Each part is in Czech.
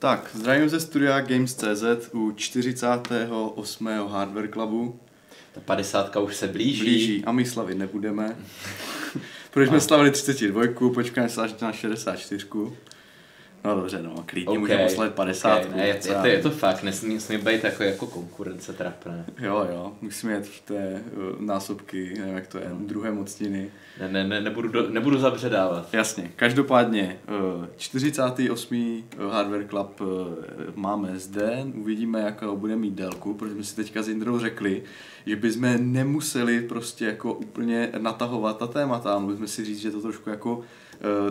Tak, zdravím ze studia Games.cz u 48. Hardware Clubu. Ta 50 už se blíží. Blíží a my slavit nebudeme. Protože jsme slavili 32, počkáme se až na 64. No dobře, no, klidně okay, můžeme poslat 50. Okay, ne, je, je, to, je to fakt, nesmí, nesmí být jako, jako konkurence trapné. Jo, jo, musíme jít v té uh, násobky, nevím jak to je, no. druhé mocniny. Ne, ne, ne nebudu, do, nebudu zabředávat. Jasně, každopádně uh, 48. Hardware Club uh, máme zde, uvidíme, jakou bude mít délku, protože jsme si teďka s Indrou řekli, že bychom nemuseli prostě jako úplně natahovat ta témata, mohli jsme si říct, že to trošku jako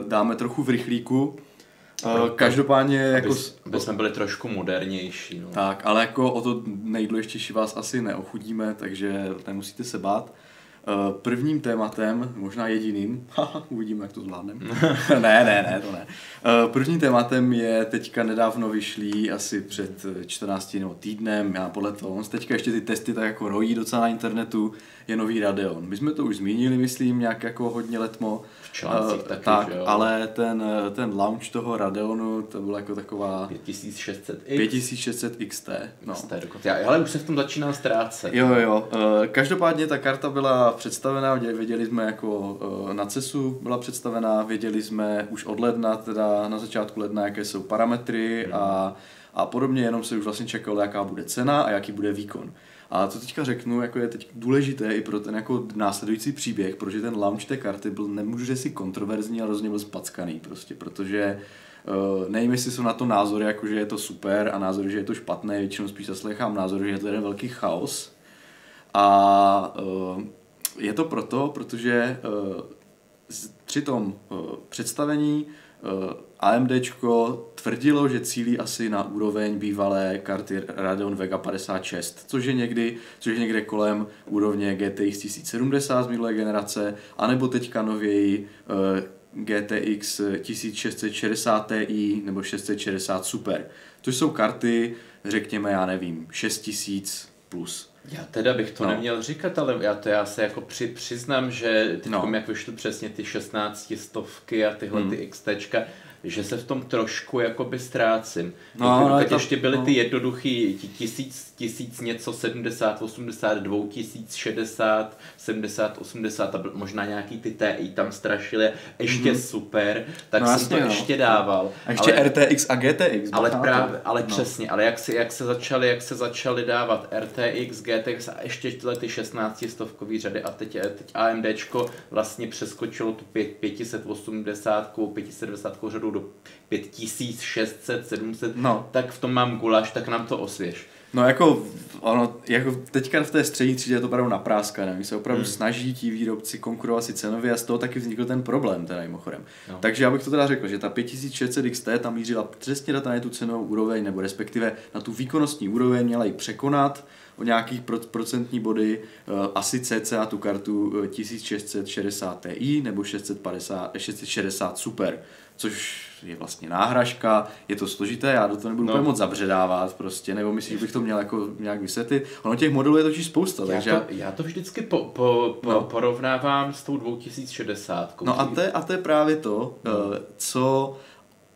dáme trochu v rychlíku, Uh, každopádně jako... Aby jsme byli trošku modernější. No. Tak, ale jako o to nejdůležitější vás asi neochudíme, takže nemusíte se bát. Uh, prvním tématem, možná jediným, uvidíme, jak to zvládneme. ne, ne, ne, to ne. Uh, prvním tématem je teďka nedávno vyšlý, asi před 14 nebo týdnem, já podle toho, on teďka ještě ty testy tak jako rojí docela na internetu, je nový Radeon. My jsme to už zmínili, myslím, nějak jako hodně letmo. V článcích uh, taky, tak, jo. ale ten, ten launch toho Radeonu, to byla jako taková... 5600 X. 5600 XT. No. XT Já, ale už se v tom začínám ztrácet. Jo, jo. Uh, každopádně ta karta byla představená, věděli jsme jako uh, na CESu byla představená, věděli jsme už od ledna, teda na začátku ledna, jaké jsou parametry hmm. a, a podobně, jenom se už vlastně čekalo, jaká bude cena a jaký bude výkon. A to teďka řeknu, jako je teď důležité i pro ten jako následující příběh, protože ten launch té karty byl, nemůžu říct si kontroverzní, ale hrozně byl spackaný prostě, protože Uh, nevím, jestli jsou na to názory, jako že je to super a názory, že je to špatné, většinou spíš zaslechám názory, že je to jeden velký chaos. A uh, je to proto, protože uh, při tom představení AMD tvrdilo, že cílí asi na úroveň bývalé karty Radeon Vega 56, což je někdy, což je někde kolem úrovně GTX 1070 z minulé generace, anebo teďka nověji uh, GTX 1660 Ti nebo 660 Super, což jsou karty, řekněme, já nevím, 6000 plus. Já teda bych to no. neměl říkat, ale já to já se jako při, přiznám, že teď no. jak vyšly přesně ty 16 stovky a tyhle hmm. ty XTčka, že se v tom trošku jakoby ztrácím. No, no, to, ještě byly no. ty jednoduchý tisíc, tisíc něco, 70, 80, 2060, 70, 80 a možná nějaký ty TI tam strašily, ještě mm-hmm. super, tak no, jsem jasně, to no. ještě dával. A ještě ale, RTX a GTX. Ale právě, ale no. přesně, ale jak se, jak se začaly, jak se začaly dávat RTX, GTX a ještě tyhle ty 16 stovkový řady a teď, teď AMDčko vlastně přeskočilo tu 580, 590 řadu do 5600, 700, no. tak v tom mám gulaš, tak nám to osvěž. No jako, ono, jako teďka v té střední třídě je to opravdu napráskané. My se opravdu hmm. snaží ti výrobci konkurovat si cenově a z toho taky vznikl ten problém, teda mimochodem. No. Takže já bych to teda řekl, že ta 5600 XT tam mířila přesně na tu cenovou úroveň, nebo respektive na tu výkonnostní úroveň měla ji překonat o nějakých procentní body, uh, asi cca tu kartu 1660 eh, Ti nebo 650, 660 Super což je vlastně náhražka, je to složité, já do toho nebudu no. úplně moc zabředávat prostě, nebo myslím, že bych to měl jako nějak vysvětlit. Ono těch modelů je totiž spousta, já takže... To, já to vždycky po, po, po, no. porovnávám s tou 2060. No a to, je, a to je právě to, no. Eh, co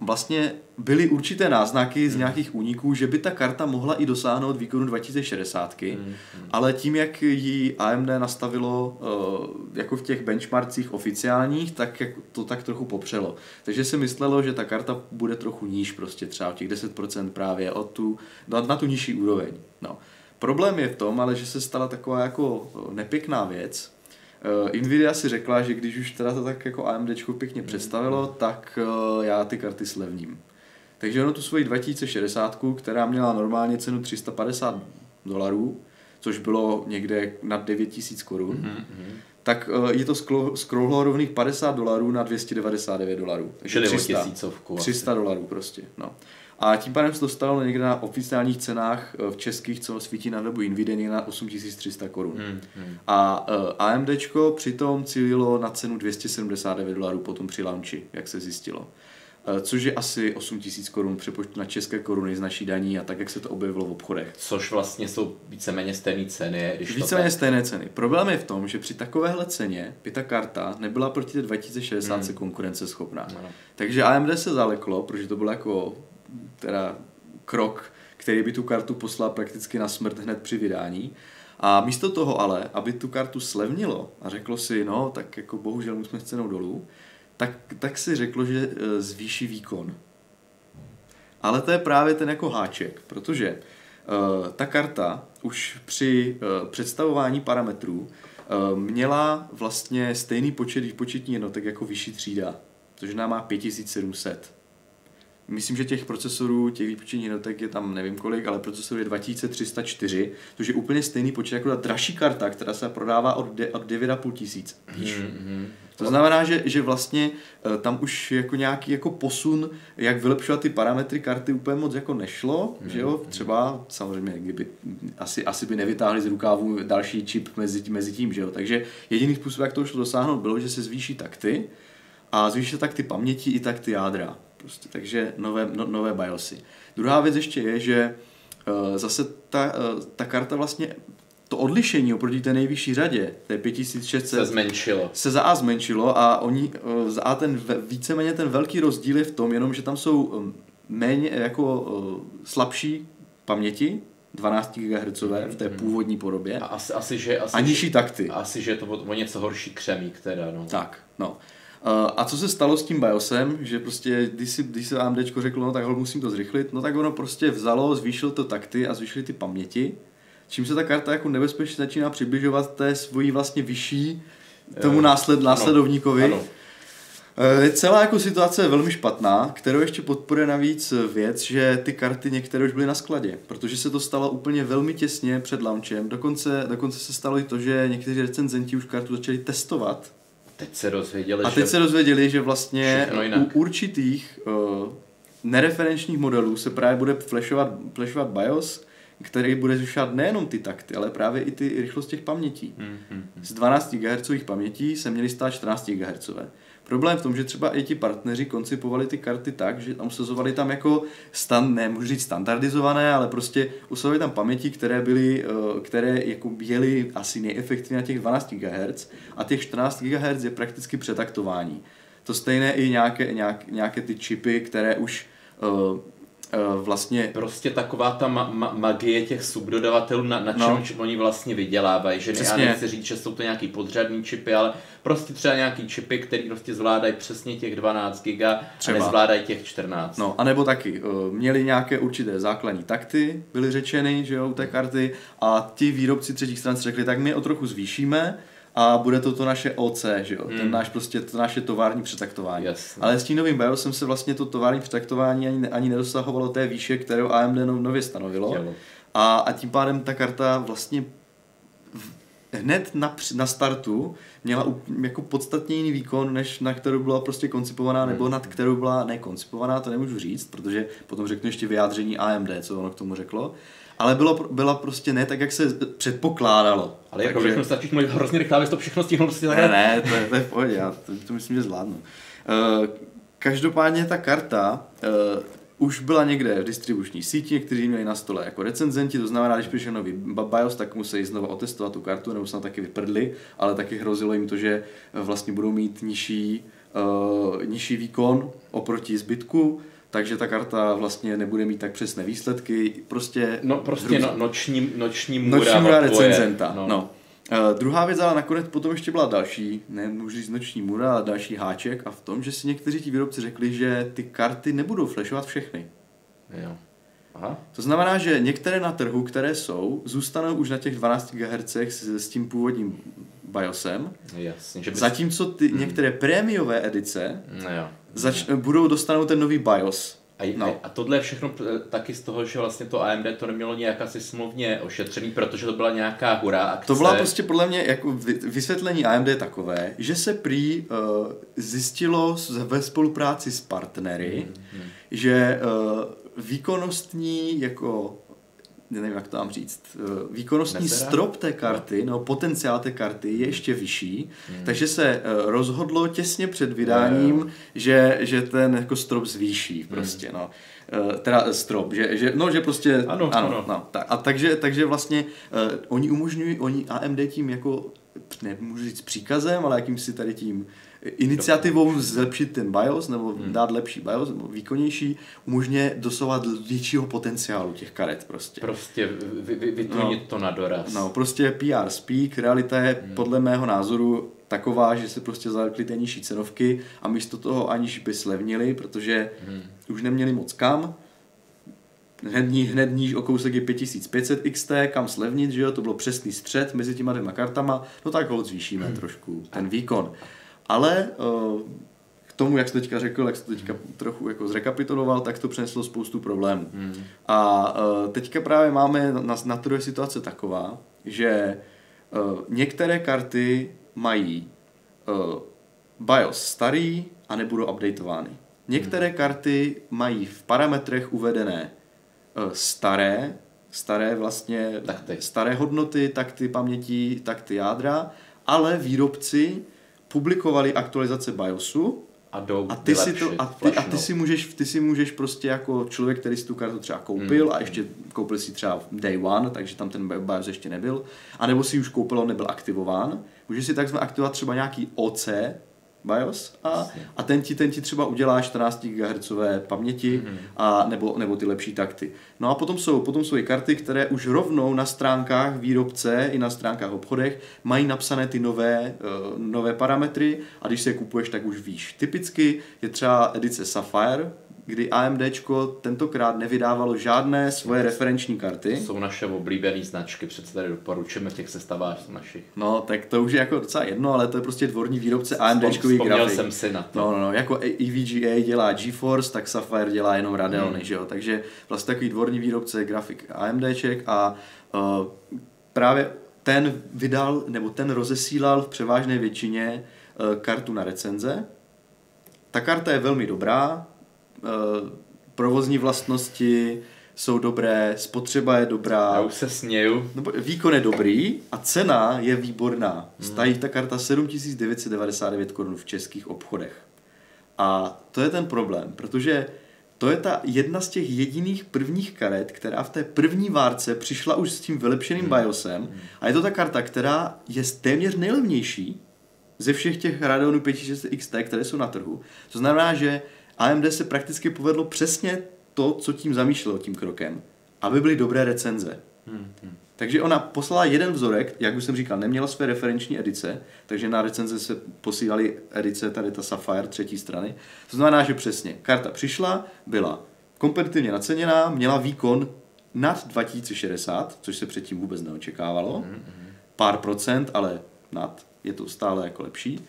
vlastně byly určité náznaky z hmm. nějakých úniků, že by ta karta mohla i dosáhnout výkonu 2060, mm, mm. ale tím, jak ji AMD nastavilo uh, jako v těch benchmarkcích oficiálních, tak to tak trochu popřelo. Takže si myslelo, že ta karta bude trochu níž, prostě třeba o těch 10% právě od tu, na, na tu nižší úroveň. No. Problém je v tom, ale že se stala taková jako nepěkná věc, Uh, Nvidia si řekla, že když už teda to tak jako AMD pěkně představilo, tak uh, já ty karty slevním. Takže ono tu svoji 2060, která měla normálně cenu 350 dolarů, což bylo někde nad 9000 korun, mm-hmm. tak uh, je to skrouhlo rovných 50 dolarů na 299 dolarů. Takže 300, tisícovku 300 dolarů prostě, no. A tím pádem se to stalo někde na oficiálních cenách eh, v českých, co svítí na webu Nvidia, někde na 8300 korun. Hmm, hmm. A eh, AMD přitom cílilo na cenu 279 dolarů potom při launchi, jak se zjistilo. Uh, což je asi 8000 korun přepočtu na české koruny z naší daní a tak, jak se to objevilo v obchodech. Což vlastně jsou víceméně stejné ceny. Když víceméně to stejné ceny. Problém je v tom, že při takovéhle ceně by ta karta nebyla proti té 2060 hmm. konkurenceschopná. No. Takže AMD se zaleklo, protože to bylo jako teda krok, který by tu kartu poslal prakticky na smrt hned při vydání. A místo toho ale, aby tu kartu slevnilo a řeklo si, no, tak jako bohužel musíme s cenou dolů, tak, tak si řeklo, že e, zvýší výkon. Ale to je právě ten jako háček, protože uh, ta karta už při uh, představování parametrů měla vlastně stejný počet výpočetní jednotek jako vyšší třída, což nám má 5700. Myslím, že těch procesorů, těch výpočetních jednotek je tam nevím kolik, ale procesor je 2304, což je úplně stejný počet jako ta dražší karta, která se prodává od, de, od 9,5 tisíc. Mm-hmm. To znamená, že, že vlastně eh, tam už jako nějaký jako posun, jak vylepšovat ty parametry karty úplně moc jako nešlo, mm. že jo, třeba samozřejmě, kdyby, asi, asi by nevytáhli z rukávu další čip mezi, mezi tím, že jo, takže jediný způsob, jak to šlo dosáhnout, bylo, že se zvýší takty a zvýší tak ty paměti i tak ty jádra, prostě, takže nové, no, nové BIOSy. Druhá věc ještě je, že uh, zase ta, uh, ta karta vlastně to odlišení oproti té nejvyšší řadě, té 5600, se zmenšilo. Se za A zmenšilo a oni, eh, za A ten, víceméně ten velký rozdíl je v tom, jenom že tam jsou eh, méně jako uh, slabší paměti, 12 GHz v té mhm. původní podobě. A asi, asi, že, asi, a nižší takty. Asi, že je to o něco horší křemík teda, no. Tak, no. A co se stalo s tím BIOSem, že prostě, když si, když se AMD řeklo, no tak ho musím to zrychlit, no tak ono prostě vzalo, zvýšilo to takty a zvýšili ty paměti čím se ta karta jako nebezpečně začíná přibližovat té svojí vlastně vyšší tomu eh, násled, následovníkovi. Ano. Eh, celá jako situace je velmi špatná, kterou ještě podporuje navíc věc, že ty karty některé už byly na skladě, protože se to stalo úplně velmi těsně před launchem. Dokonce, dokonce se stalo i to, že někteří recenzenti už kartu začali testovat. Teď se dozvěděli, A teď že... se dozvěděli, že vlastně u určitých uh, nereferenčních modelů se právě bude flashovat, flashovat BIOS, který bude zvyšovat nejenom ty takty, ale právě i ty rychlost těch pamětí. Mm-hmm. Z 12 GHz pamětí se měly stát 14 GHz. Problém v tom, že třeba i ti partneři koncipovali ty karty tak, že tam usazovali tam jako stan, ne, můžu říct standardizované, ale prostě usazovali tam paměti, které byly, eh, které jako byly asi nejefektivněji na těch 12 GHz a těch 14 GHz je prakticky přetaktování. To stejné i nějaké, nějak, nějaké ty čipy, které už Eh, vlastně... Prostě taková ta ma- ma- magie těch subdodavatelů, na, na no. čem oni vlastně vydělávají, že Přesně. já nechci říct, že jsou to nějaký podřadní čipy, ale prostě třeba nějaký čipy, které prostě zvládají přesně těch 12 giga třeba. a nezvládají těch 14. No, anebo taky, uh, měli nějaké určité základní takty, byly řečeny, že jo, u té karty a ti výrobci třetích stran si řekli, tak my o trochu zvýšíme, a bude to to naše OC, že jo? Hmm. Ten náš prostě, to naše tovární přetaktování. Yes. Ale s tím novým BIOSem se vlastně to tovární přetaktování ani, ani nedosahovalo té výše, kterou AMD nově stanovilo. A, a tím pádem ta karta vlastně hned na, na startu měla jako podstatně jiný výkon, než na kterou byla prostě koncipovaná, nebo hmm. nad kterou byla nekoncipovaná, to nemůžu říct, protože potom řeknu ještě vyjádření AMD, co ono k tomu řeklo ale bylo, byla prostě ne tak, jak se předpokládalo. Ale jako všechno stačí mluvit hrozně rychle, abys to všechno stihnul prostě Ne, ne, to je, to je v pohodě, já to, to myslím, že zvládnu. Uh, každopádně ta karta uh, už byla někde v distribuční síti, kteří měli na stole jako recenzenti, to znamená, když přišel nový BIOS, tak museli znovu otestovat tu kartu, nebo se taky vyprdli, ale taky hrozilo jim to, že vlastně budou mít nižší, uh, nižší výkon oproti zbytku, takže ta karta vlastně nebude mít tak přesné výsledky. Prostě, no, prostě no, noční, noční můra, noční můra recenzenta. No. no. Uh, druhá věc, ale nakonec potom ještě byla další, ne můžu říct noční můra, ale další háček a v tom, že si někteří ti výrobci řekli, že ty karty nebudou flashovat všechny. Jo. Aha. To znamená, že některé na trhu, které jsou, zůstanou už na těch 12 GHz s, s tím původním BIOSem. Jasně, že bys... Zatímco ty hmm. některé prémiové edice no jo. Zač- budou dostanou ten nový BIOS. A, no. a tohle je všechno taky z toho, že vlastně to AMD to nemělo nějak asi smluvně ošetřený, protože to byla nějaká hurá akce. To byla prostě podle mě jako vysvětlení AMD takové, že se prý uh, zjistilo ve spolupráci s partnery, hmm, hmm. že uh, výkonnostní jako nevím, jak to mám říct, eh, výkonnostní Nesera? strop té karty, no. no potenciál té karty je ještě vyšší, hmm. takže se eh, rozhodlo těsně před vydáním, no, že, že ten jako strop zvýší hmm. prostě, hmm. no. Teda strop, že, že, no, že prostě, ano, ano, ano. No, tak, a takže, takže vlastně uh, oni umožňují, oni AMD tím jako, nemůžu říct příkazem, ale jakým si tady tím iniciativou zlepšit ten BIOS nebo hmm. dát lepší BIOS nebo výkonnější umožňuje dosovat většího potenciálu těch karet prostě. Prostě vy, vy, vytunit no, to na doraz. No, prostě PR speak, realita je hmm. podle mého názoru taková, že se prostě zalekli té nižší cenovky a místo toho aniž by slevnili, protože hmm. už neměli moc kam, hned, ní, hned níž o kousek je 5500 XT, kam slevnit, že jo, to bylo přesný střed mezi těma dvěma kartama, no tak ho zvýšíme hmm. trošku, ten výkon. Ale uh, k tomu, jak jsi teďka řekl, jak jsi teďka trochu jako zrekapituloval, tak to přineslo spoustu problémů. Hmm. A uh, teďka právě máme na, na trhu situace taková, že uh, některé karty mají BIOS starý a nebudou updateovány. Některé hmm. karty mají v parametrech uvedené staré, staré vlastně, takty. staré hodnoty, takty paměti, takty jádra, ale výrobci publikovali aktualizace BIOSu a, jdou a ty, si to, a, ty, a ty, si můžeš, ty si můžeš prostě jako člověk, který si tu kartu třeba koupil hmm. a ještě koupil si třeba day one, takže tam ten BIOS ještě nebyl, anebo si už koupil, on nebyl aktivován, můžeš si takzvaně aktivovat třeba nějaký OC BIOS a, a ten, ti, ten ti třeba udělá 14 GHz paměti mm-hmm. a, nebo, nebo ty lepší takty. No a potom jsou, potom jsou i karty, které už rovnou na stránkách výrobce i na stránkách obchodech mají napsané ty nové, uh, nové parametry a když se je kupuješ, tak už víš. Typicky je třeba edice Sapphire, kdy AMD tentokrát nevydávalo žádné svoje referenční karty. To jsou naše oblíbené značky, přece tady doporučujeme těch sestavách našich. No, tak to už je jako docela jedno, ale to je prostě dvorní výrobce AMD grafik. jsem si na to. No, no, no, jako EVGA dělá GeForce, tak Sapphire dělá jenom Radeony, hmm. že jo, takže vlastně takový dvorní výrobce grafik AMD a uh, právě ten vydal, nebo ten rozesílal v převážné většině uh, kartu na recenze. Ta karta je velmi dobrá, provozní vlastnosti jsou dobré, spotřeba je dobrá. Já už se směju. Výkon je dobrý a cena je výborná. Hmm. Stají ta karta 7999 korun v českých obchodech. A to je ten problém, protože to je ta jedna z těch jediných prvních karet, která v té první várce přišla už s tím vylepšeným hmm. BIOSem hmm. a je to ta karta, která je téměř nejlevnější ze všech těch Radeonů 5600 XT, které jsou na trhu. To znamená, že AMD se prakticky povedlo přesně to, co tím zamýšlelo tím krokem, aby byly dobré recenze. Hmm, hmm. Takže ona poslala jeden vzorek, jak už jsem říkal, neměla své referenční edice, takže na recenze se posílali edice, tady ta Sapphire třetí strany. To znamená, že přesně, karta přišla, byla kompetitivně naceněná, měla výkon nad 2060, což se předtím vůbec neočekávalo, hmm, pár procent, ale nad, je to stále jako lepší.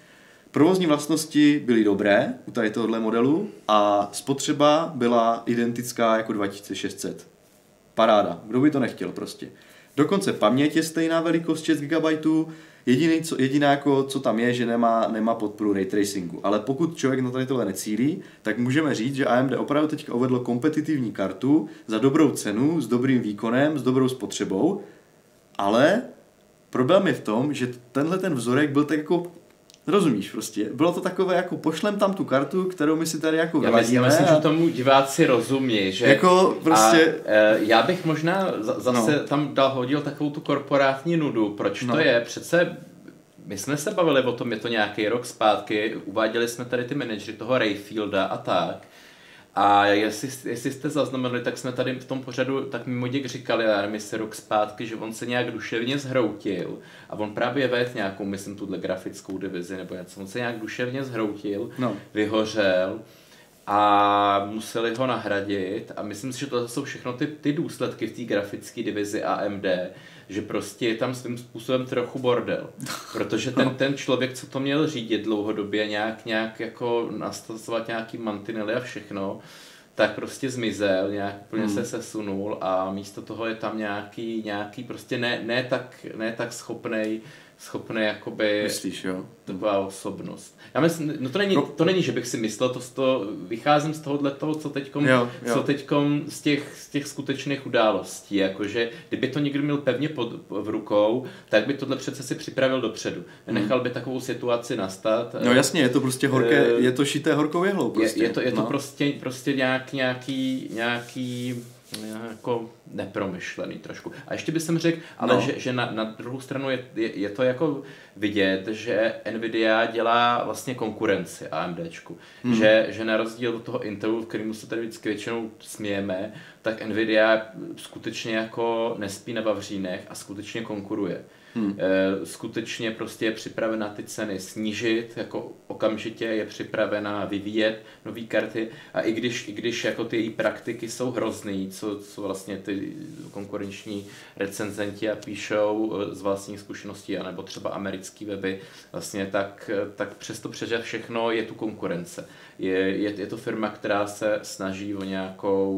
Provozní vlastnosti byly dobré u tady tohohle modelu a spotřeba byla identická jako 2600. Paráda, kdo by to nechtěl prostě. Dokonce paměť je stejná velikost 6 GB, Jediný, co, jediná, jako, co tam je, že nemá, nemá podporu ray tracingu. Ale pokud člověk na tady tohle necílí, tak můžeme říct, že AMD opravdu teďka uvedlo kompetitivní kartu za dobrou cenu, s dobrým výkonem, s dobrou spotřebou, ale problém je v tom, že tenhle ten vzorek byl tak jako Rozumíš prostě. Bylo to takové jako pošlem tam tu kartu, kterou my si tady jako vyladíme. Já myslím, a... že tomu diváci rozumí, že... Jako prostě... A, e, já bych možná zase no. tam dal hodil takovou tu korporátní nudu. Proč no. to je? Přece my jsme se bavili o tom, je to nějaký rok zpátky, uváděli jsme tady ty manažery toho Rayfielda a tak. A jestli, jestli jste zaznamenali, tak jsme tady v tom pořadu tak mimo děk říkali, já nevím, jestli rok zpátky, že on se nějak duševně zhroutil a on právě vedl nějakou, myslím, tuhle grafickou divizi nebo něco, on se nějak duševně zhroutil, no. vyhořel a museli ho nahradit a myslím si, že to jsou všechno ty, ty důsledky v té grafické divizi AMD, že prostě je tam svým způsobem trochu bordel. Protože ten, ten člověk, co to měl řídit dlouhodobě, nějak, nějak jako nastavovat nějaký mantinely a všechno, tak prostě zmizel, nějak úplně hmm. se sesunul a místo toho je tam nějaký, nějaký prostě ne, ne tak, ne tak schopnej schopný jakoby... Myslíš, jo? Taková osobnost. Já myslím, no to není, no. to není, že bych si myslel, to, to vycházím z tohohle toho, co teďkom, jo, jo. co teďkom z těch, z těch skutečných událostí, jakože kdyby to někdo měl pevně pod, v rukou, tak by tohle přece si připravil dopředu. Hmm. Nechal by takovou situaci nastat. No jasně, je to prostě horké, uh, je to šité horkou jehlou prostě. Je, je to, je to no. prostě, prostě nějak, nějaký, nějaký jako nepromyšlený trošku. A ještě bych řekl, ale no. že, že na, na druhou stranu je, je, je to jako vidět, že Nvidia dělá vlastně konkurenci AMDčku. Hmm. Že, že na rozdíl od toho Intelu, kterému se tady vždycky většinou smějeme, tak Nvidia skutečně jako nespí na vavřínech a skutečně konkuruje. Hmm. E, skutečně prostě je připravena ty ceny snížit, jako okamžitě je připravena vyvíjet nové karty a i když, i když jako ty její praktiky jsou hrozný, co, co vlastně ty konkurenční recenzenti a píšou e, z vlastních zkušeností, anebo třeba americký weby, vlastně tak, tak přesto přeže všechno je tu konkurence je, je, je to firma, která se snaží o nějakou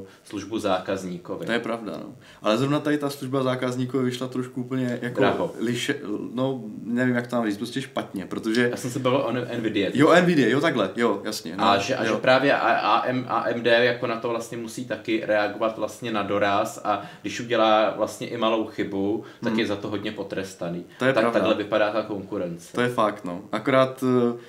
uh, službu zákazníkovi. To je pravda, no. Ale zrovna tady ta služba zákazníkovi vyšla trošku úplně jako Draho. liše, no nevím jak to mám říct, prostě špatně, protože... Já jsem se bavil o Nvidia. Jo, Nvidia, jo takhle, jo, jasně. No, a že, a že právě AM, AMD jako na to vlastně musí taky reagovat vlastně na doraz a když udělá vlastně i malou chybu, tak hmm. je za to hodně potrestaný. To je tak pravda. takhle vypadá ta konkurence. To je fakt, no. Akorát uh,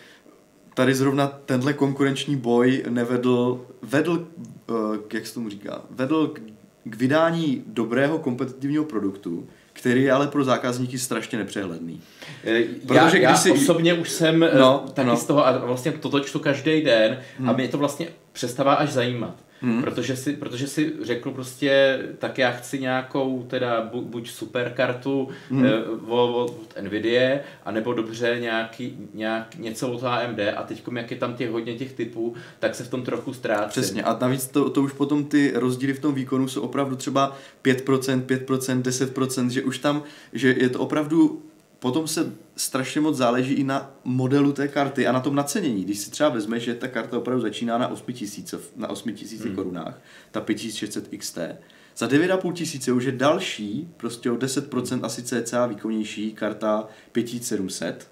tady zrovna tenhle konkurenční boj nevedl, vedl, uh, jak se tomu říká, vedl k, k vydání dobrého kompetitivního produktu, který je ale pro zákazníky strašně nepřehledný. Eh, Protože já, já si... osobně už jsem eh, no, taky no. z toho a vlastně toto čtu každý den hmm. a mě to vlastně přestává až zajímat. Hmm. Protože, si, protože si řeknu prostě, tak já chci nějakou teda bu, buď superkartu hmm. eh, od, od Nvidia, anebo dobře nějaký, nějak, něco od AMD a teď jak je tam těch hodně těch typů, tak se v tom trochu ztrácím. Přesně a navíc to, to už potom ty rozdíly v tom výkonu jsou opravdu třeba 5%, 5%, 10%, že už tam, že je to opravdu potom se strašně moc záleží i na modelu té karty a na tom nacenění. Když si třeba vezmeš, že ta karta opravdu začíná na 8000, na 8000 hmm. korunách, ta 5600 XT, za 9,5 tisíce už je další, prostě o 10% asi cca výkonnější karta 5700,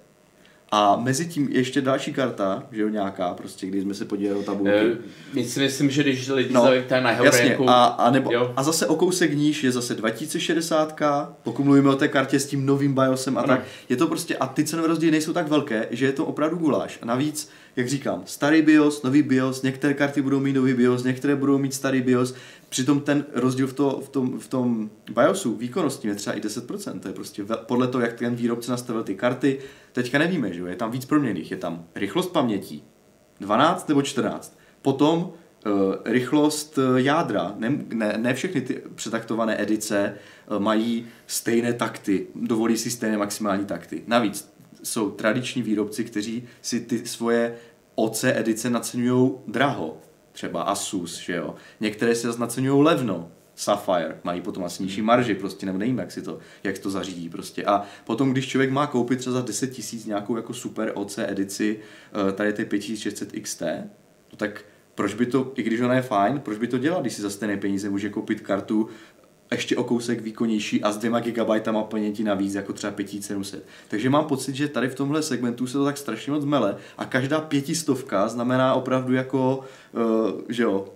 a mezi tím ještě další karta, že jo, nějaká, prostě, když jsme se podívali do tabulky. Já si myslím, že když lidi no, tak na jasně, ranku, a, a, nebo, a zase o kousek níž je zase 2060, pokud mluvíme o té kartě s tím novým BIOSem a ano. tak, je to prostě, a ty cenové rozdíly nejsou tak velké, že je to opravdu guláš. A navíc, jak říkám, starý BIOS, nový BIOS, některé karty budou mít nový BIOS, některé budou mít starý BIOS, Přitom ten rozdíl v, to, v, tom, v tom BIOSu výkonnosti je třeba i 10%. To je prostě podle toho, jak ten výrobce nastavil ty karty. Teďka nevíme, že je tam víc proměných. Je tam rychlost paměti 12 nebo 14. Potom uh, rychlost uh, jádra. Ne, ne, ne všechny ty přetaktované edice uh, mají stejné takty, dovolí si stejné maximální takty. Navíc jsou tradiční výrobci, kteří si ty svoje OC edice naceňují draho třeba Asus, že jo. Některé si zase naceňují levno, Sapphire, mají potom asi nižší marži, prostě nebo nevím, jak si to, jak to zařídí prostě. A potom, když člověk má koupit třeba za 10 tisíc nějakou jako super OC edici, eh, tady ty 5600 XT, no tak proč by to, i když ona je fajn, proč by to dělat, když si za stejné peníze může koupit kartu ještě o kousek výkonnější a s 2 GB paměti navíc, jako třeba 5700. Takže mám pocit, že tady v tomhle segmentu se to tak strašně moc mele a každá pětistovka znamená opravdu jako, uh, že jo,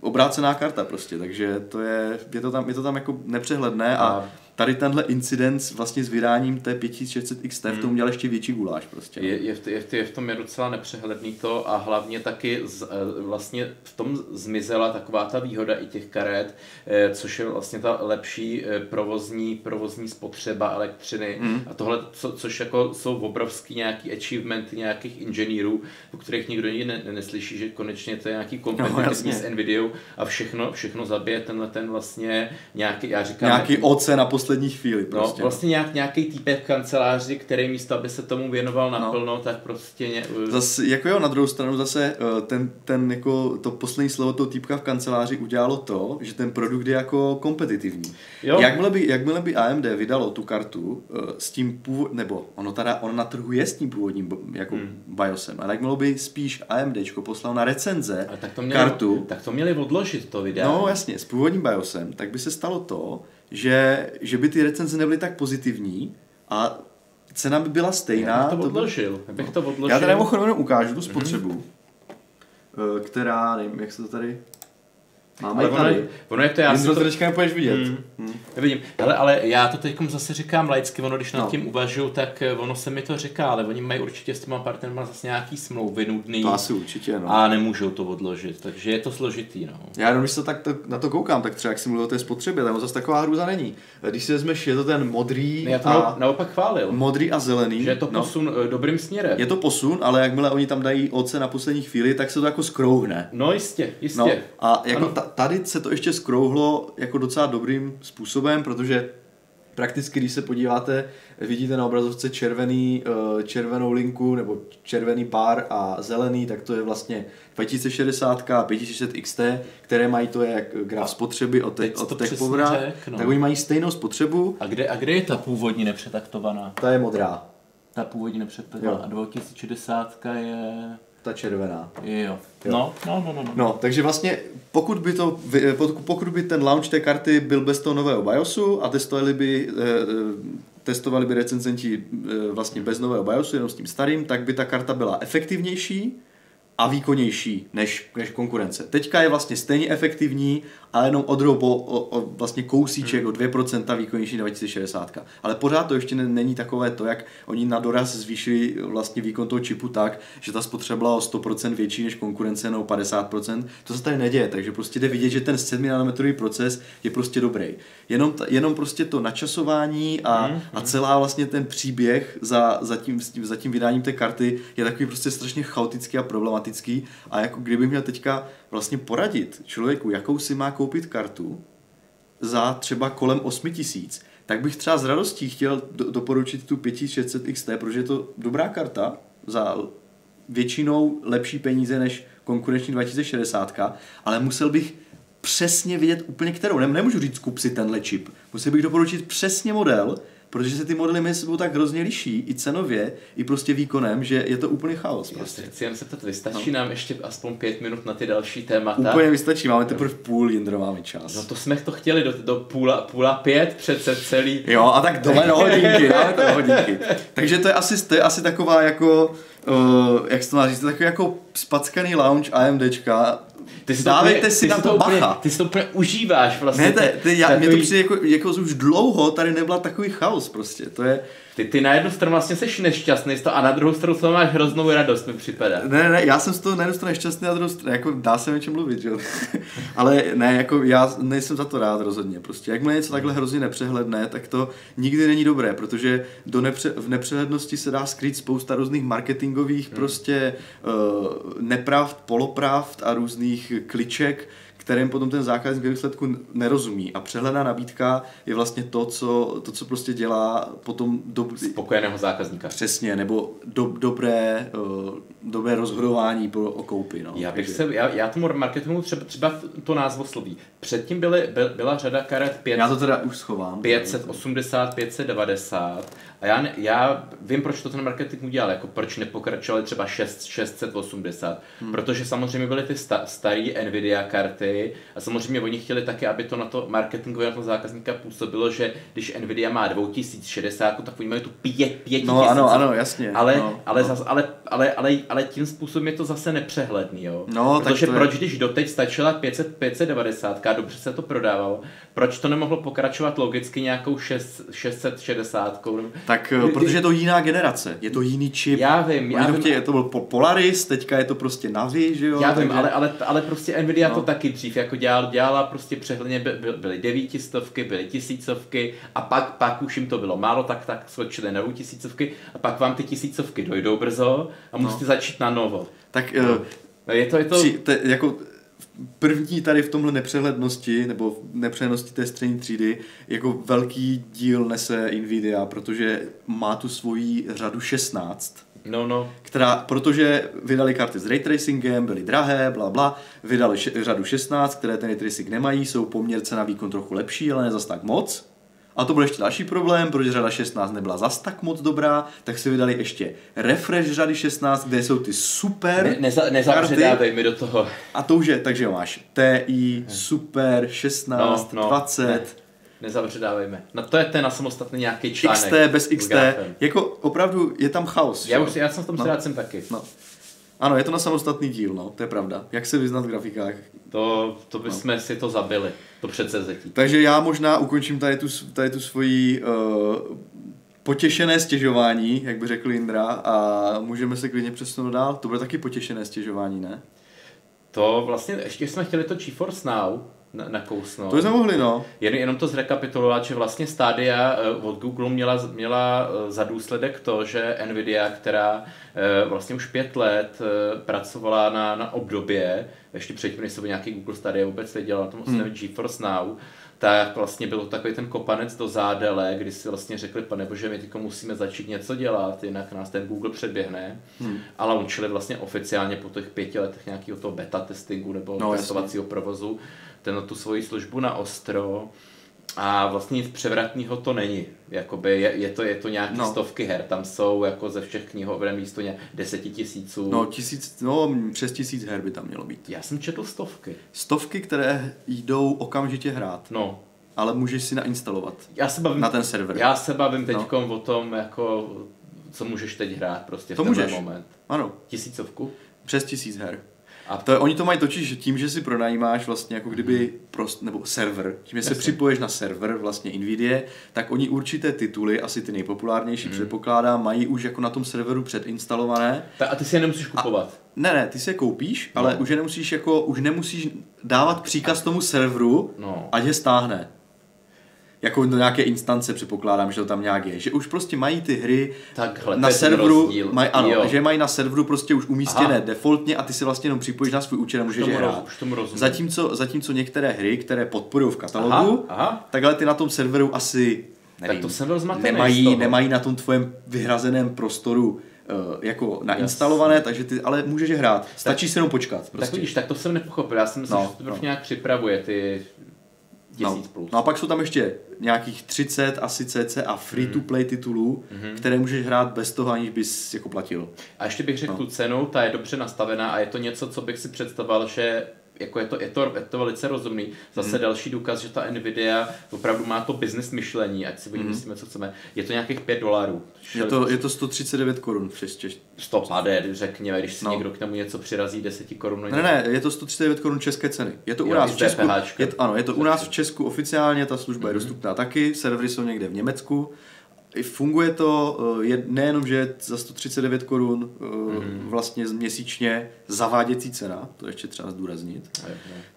obrácená karta prostě, takže to je, je to tam, je to tam jako nepřehledné a, a tady tenhle incident vlastně s vydáním té 5600 XT hmm. v tom hmm. měl ještě větší guláš prostě. No. Je, je, v, je, je v tom je docela nepřehledný to a hlavně taky z, eh, vlastně v tom zmizela taková ta výhoda i těch karet, eh, což je vlastně ta lepší eh, provozní, provozní spotřeba elektřiny hmm. a tohle, co, což jako jsou obrovský nějaký achievementy nějakých inženýrů, o kterých nikdo nikdy ne, neslyší, že konečně to je nějaký kompetitivní no, s Nvidia a všechno, všechno zabije tenhle ten vlastně nějaký, já říkám... Nějaký OC na poslední chvíli. No, prostě, no, vlastně nějak, nějaký týpek v kanceláři, který místo, aby se tomu věnoval no. naplno, no. tak prostě... Ně... Zase, jako jo, na druhou stranu zase eh, ten, ten jako to poslední slovo toho týpka v kanceláři udělalo to, že ten produkt je jako kompetitivní. Jo. Jakmile by, jakmile by AMD vydalo tu kartu uh, s tím původ, nebo ono teda, ono na trhu je s tím původním jako hmm. BIOSem, ale jakmile by spíš AMD poslal na recenze tak to měli, kartu, tak to měli odložit to video. No jasně, s původním BIOSem, tak by se stalo to, že, že by ty recenze nebyly tak pozitivní a cena by byla stejná. Já bych to odložil. To by... Já, bych to odložil. Já tady mimochodem ukážu tu spotřebu, mm-hmm. která, nevím, jak se to tady... Máme ale ono, je, ono je to, já si to teďka nepůjdeš vidět. Hmm. Hmm. Vidím. Hele, ale já to teď zase říkám laicky, ono když nad no. tím uvažuju, tak eh, ono se mi to říká, ale oni mají určitě s těma partnerem zase nějaký smlouvy nudný. To asi určitě, no. A nemůžou to odložit, takže je to složitý, no. Já jenom, když se tak to, na to koukám, tak třeba jak si mluvil o té spotřebě, tam zase taková hrůza není. Když si vezmeš, je to ten modrý ne, já to a... naopak chválil. Modrý a zelený. Že je to no. posun no. dobrým směrem. Je to posun, ale jakmile oni tam dají oce na poslední chvíli, tak se to jako skrouhne. No jistě, jistě. No, a jako tady se to ještě skrouhlo jako docela dobrým způsobem, protože prakticky, když se podíváte, vidíte na obrazovce červený, eh, červenou linku nebo červený pár a zelený, tak to je vlastně 2060 a 5600 XT, které mají to jak graf spotřeby od, te, od TechPowera, no. tak oni mají stejnou spotřebu. A kde, a kde je ta původní nepřetaktovaná? Ta je modrá. Ta původní nepřetaktovaná. A 2060 je ta červená. Jo. No, no, no, no, no. No, takže vlastně pokud by, to, pokud by ten launch té karty byl bez toho nového BIOSu a testovali by, eh, eh, testovali by recenzenti eh, vlastně bez nového BIOSu, jenom s tím starým, tak by ta karta byla efektivnější, a výkonnější než, než konkurence. Teďka je vlastně stejně efektivní, ale jenom o, drobo, o, o vlastně kousíček, hmm. o 2% výkonnější 2060. Ale pořád to ještě není takové to, jak oni na doraz zvýšili vlastně výkon toho čipu tak, že ta spotřeba byla o 100% větší než konkurence nebo 50%. To se tady neděje, takže prostě jde vidět, že ten 7 nanometrový proces je prostě dobrý. Jenom, jenom prostě to načasování a, hmm. a celá vlastně ten příběh za, za, tím, za tím vydáním té karty je takový prostě strašně chaotický a problematický a jako kdybych měl teďka vlastně poradit člověku, jakou si má koupit kartu za třeba kolem 8 tisíc, tak bych třeba s radostí chtěl do, doporučit tu 5600 XT, protože je to dobrá karta za většinou lepší peníze než konkurenční 2060, ale musel bych přesně vědět úplně kterou. Nemůžu říct, kup si tenhle čip. Musel bych doporučit přesně model, protože se ty modely mezi sebou tak hrozně liší, i cenově, i prostě výkonem, že je to úplně chaos. Prostě. Já chci jen se to vystačí no. nám ještě aspoň pět minut na ty další témata. Úplně vystačí, máme teprve půl, Jindro, máme čas. No to jsme to chtěli do, do půla, půla pět přece celý. Jo, a tak dole do hodinky, dáme to do hodinky. Takže to je asi, to je asi taková jako, uh, jak se to má říct, takový jako spackaný lounge AMDčka, ty si Dávejte úplně, si na to, to úplně, bacha. Ty si to úplně užíváš vlastně. Ne, te, te, já, takový... mě to přijde jako, jako už dlouho tady nebyla takový chaos prostě. To je, ty, ty na jednu stranu vlastně jsi nešťastný z toho a na druhou stranu to máš hroznou radost, mi připadá. Ne, ne, já jsem z toho na jednu stranu nešťastný a druhou stranu, jako dá se o čem mluvit, že jo. Ale ne, jako já nejsem za to rád rozhodně. Prostě jakmile něco takhle hrozně nepřehledné, tak to nikdy není dobré, protože do nepře- v nepřehlednosti se dá skrýt spousta různých marketingových hmm. prostě uh, nepravd, polopravd a různých kliček, kterým potom ten zákazník ve výsledku nerozumí. A přehledná nabídka je vlastně to, co, to, co prostě dělá potom... Do... Spokojeného zákazníka. Přesně, nebo do, dobré, uh, dobré rozhodování pro, o koupi. No. Já, bych se, já, já tomu marketingu třeba, třeba to názvo sloví. Předtím byly, byl, byla řada karet 5, já to teda už schovám. 580, 590 a já, ne, já vím, proč to ten marketing udělal, jako proč nepokračovali třeba 6, 680, hmm. protože samozřejmě byly ty sta, staré Nvidia karty a samozřejmě oni chtěli taky, aby to na to marketingově na toho zákazníka působilo, že když Nvidia má 2060, tak oni mají tu 5, 5 No ano, ano, jasně. Ale, no, ale, no. Zas, ale, ale, ale, ale, tím způsobem je to zase nepřehledný, jo. No, protože tak proč, je... když doteď stačila 500, 590, dobře se to prodávalo, proč to nemohlo pokračovat logicky nějakou 6, 660? Tak eh, protože je to jiná generace, je to jiný čip. Já vím, já vím. Chtějí, to byl Polaris, teďka je to prostě Navi, že jo? Já vím, takže... ale, ale, ale prostě Nvidia no. to taky dřív jako dělal, dělala prostě přehledně, by, byly devítistovky, byly tisícovky a pak, pak už jim to bylo málo, tak tak skočili na tisícovky a pak vám ty tisícovky dojdou brzo a no. musíte začít na novo. Tak no. uh, je to, je to... Při, te, jako první tady v tomhle nepřehlednosti, nebo v nepřehlednosti té střední třídy, jako velký díl nese Nvidia, protože má tu svoji řadu 16, No, no. Která, protože vydali karty s ray tracingem, byly drahé, bla, bla, vydali še, řadu 16, které ten ray tracing nemají, jsou poměrce na výkon trochu lepší, ale ne zas tak moc. A to byl ještě další problém, protože řada 16 nebyla zas tak moc dobrá, tak si vydali ještě refresh řady 16, kde jsou ty super ne, neza, Nezapředávej mi do toho. A to už je, takže máš TI, super, 16, no, no, 20. Ne. Nezapředávejme. No to je ten na samostatný nějaký článek. XT bez XT, jako opravdu je tam chaos. Já, už, já jsem v tom no. jsem taky. No. Ano, je to na samostatný díl, no, to je pravda. Jak se vyznat v grafikách? To, to bychom no. si to zabili, to předsevzetí. Takže já možná ukončím tady tu, tady tu svoji uh, potěšené stěžování, jak by řekl Indra, a můžeme se klidně přesunout dál. To bude taky potěšené stěžování, ne? To vlastně, ještě jsme chtěli to GeForce Now, nakousnout. To jsme mohli, no. Jen, jenom to zrekapitulovat, že vlastně Stadia eh, od Google měla, měla eh, za důsledek to, že Nvidia, která eh, vlastně už pět let pracovala na, na obdobě, ještě předtím, než se nějaký Google Stadia vůbec nedělal, na tom hmm. GeForce Now, tak vlastně byl takový ten kopanec do zádele, kdy si vlastně řekli, pane bože, my teďko musíme začít něco dělat, jinak nás ten Google předběhne. Hmm. A launchili vlastně oficiálně po těch pěti letech nějakého toho beta testingu nebo no, testovacího provozu ten, tu svoji službu na ostro a vlastně nic převratného to není. Jakoby je, je, to, je to nějaký no. stovky her, tam jsou jako ze všech knihoven místo ně deseti tisíců. No, tisíc, no přes tisíc her by tam mělo být. Já jsem četl stovky. Stovky, které jdou okamžitě hrát. No. Ale můžeš si nainstalovat já se bavím, na ten server. Já se bavím teď no. o tom, jako, co můžeš teď hrát prostě v to můžeš. moment. Ano. Tisícovku? Přes tisíc her. A to, oni to mají totiž že tím, že si pronajímáš vlastně jako kdyby prost, nebo server, tím, že se připoješ na server vlastně Nvidia, tak oni určité tituly, asi ty nejpopulárnější mm. předpokládám, mají už jako na tom serveru předinstalované. Ta, a ty si je nemusíš kupovat. A, ne, ne, ty si je koupíš, no. ale už je nemusíš jako, už nemusíš dávat příkaz tomu serveru, no. ať je stáhne jako do nějaké instance předpokládám, že to tam nějak je. Že už prostě mají ty hry Takhle, na serveru, maj, ano, jo. že mají na serveru prostě už umístěné Aha. defaultně a ty si vlastně jenom připojíš na svůj účet a můžeš je hrát. zatímco, zatímco některé hry, které podporují v katalogu, Aha. Aha. takhle ty na tom serveru asi nevím, tak to jsem byl nemají, nemají na tom tvojem vyhrazeném prostoru uh, jako nainstalované, yes. takže ty, ale můžeš je hrát. Stačí tak, si jenom počkat. Prostě. Tak vidíš, tak to jsem nepochopil. Já jsem myslel, no, že to no. nějak připravuje ty No. plus. No a pak jsou tam ještě nějakých 30 asi cc a free-to-play titulů, mm-hmm. které můžeš hrát bez toho, aniž bys jako platil. A ještě bych řekl no. tu cenu, ta je dobře nastavená a je to něco, co bych si představoval, že jako je to, je to, je to velice rozumný. Zase hmm. další důkaz, že ta Nvidia opravdu má to business myšlení, ať si hmm. myslíme, co chceme. Je to nějakých 5 dolarů. Je to, je to 139 korun přes Češ. 100 pade, řekněme, když si no. někdo k tomu něco přirazí 10 korun. Ne, ne, je to 139 korun české ceny. Je to u jo, nás v Česku. Je, ano, je to u nás v Česku oficiálně, ta služba hmm. je mhm. dostupná taky, servery jsou někde v Německu. Funguje to eh, je, nejenom, že za 139 korun mm. vlastně měsíčně zaváděcí cena, to ještě třeba zdůraznit,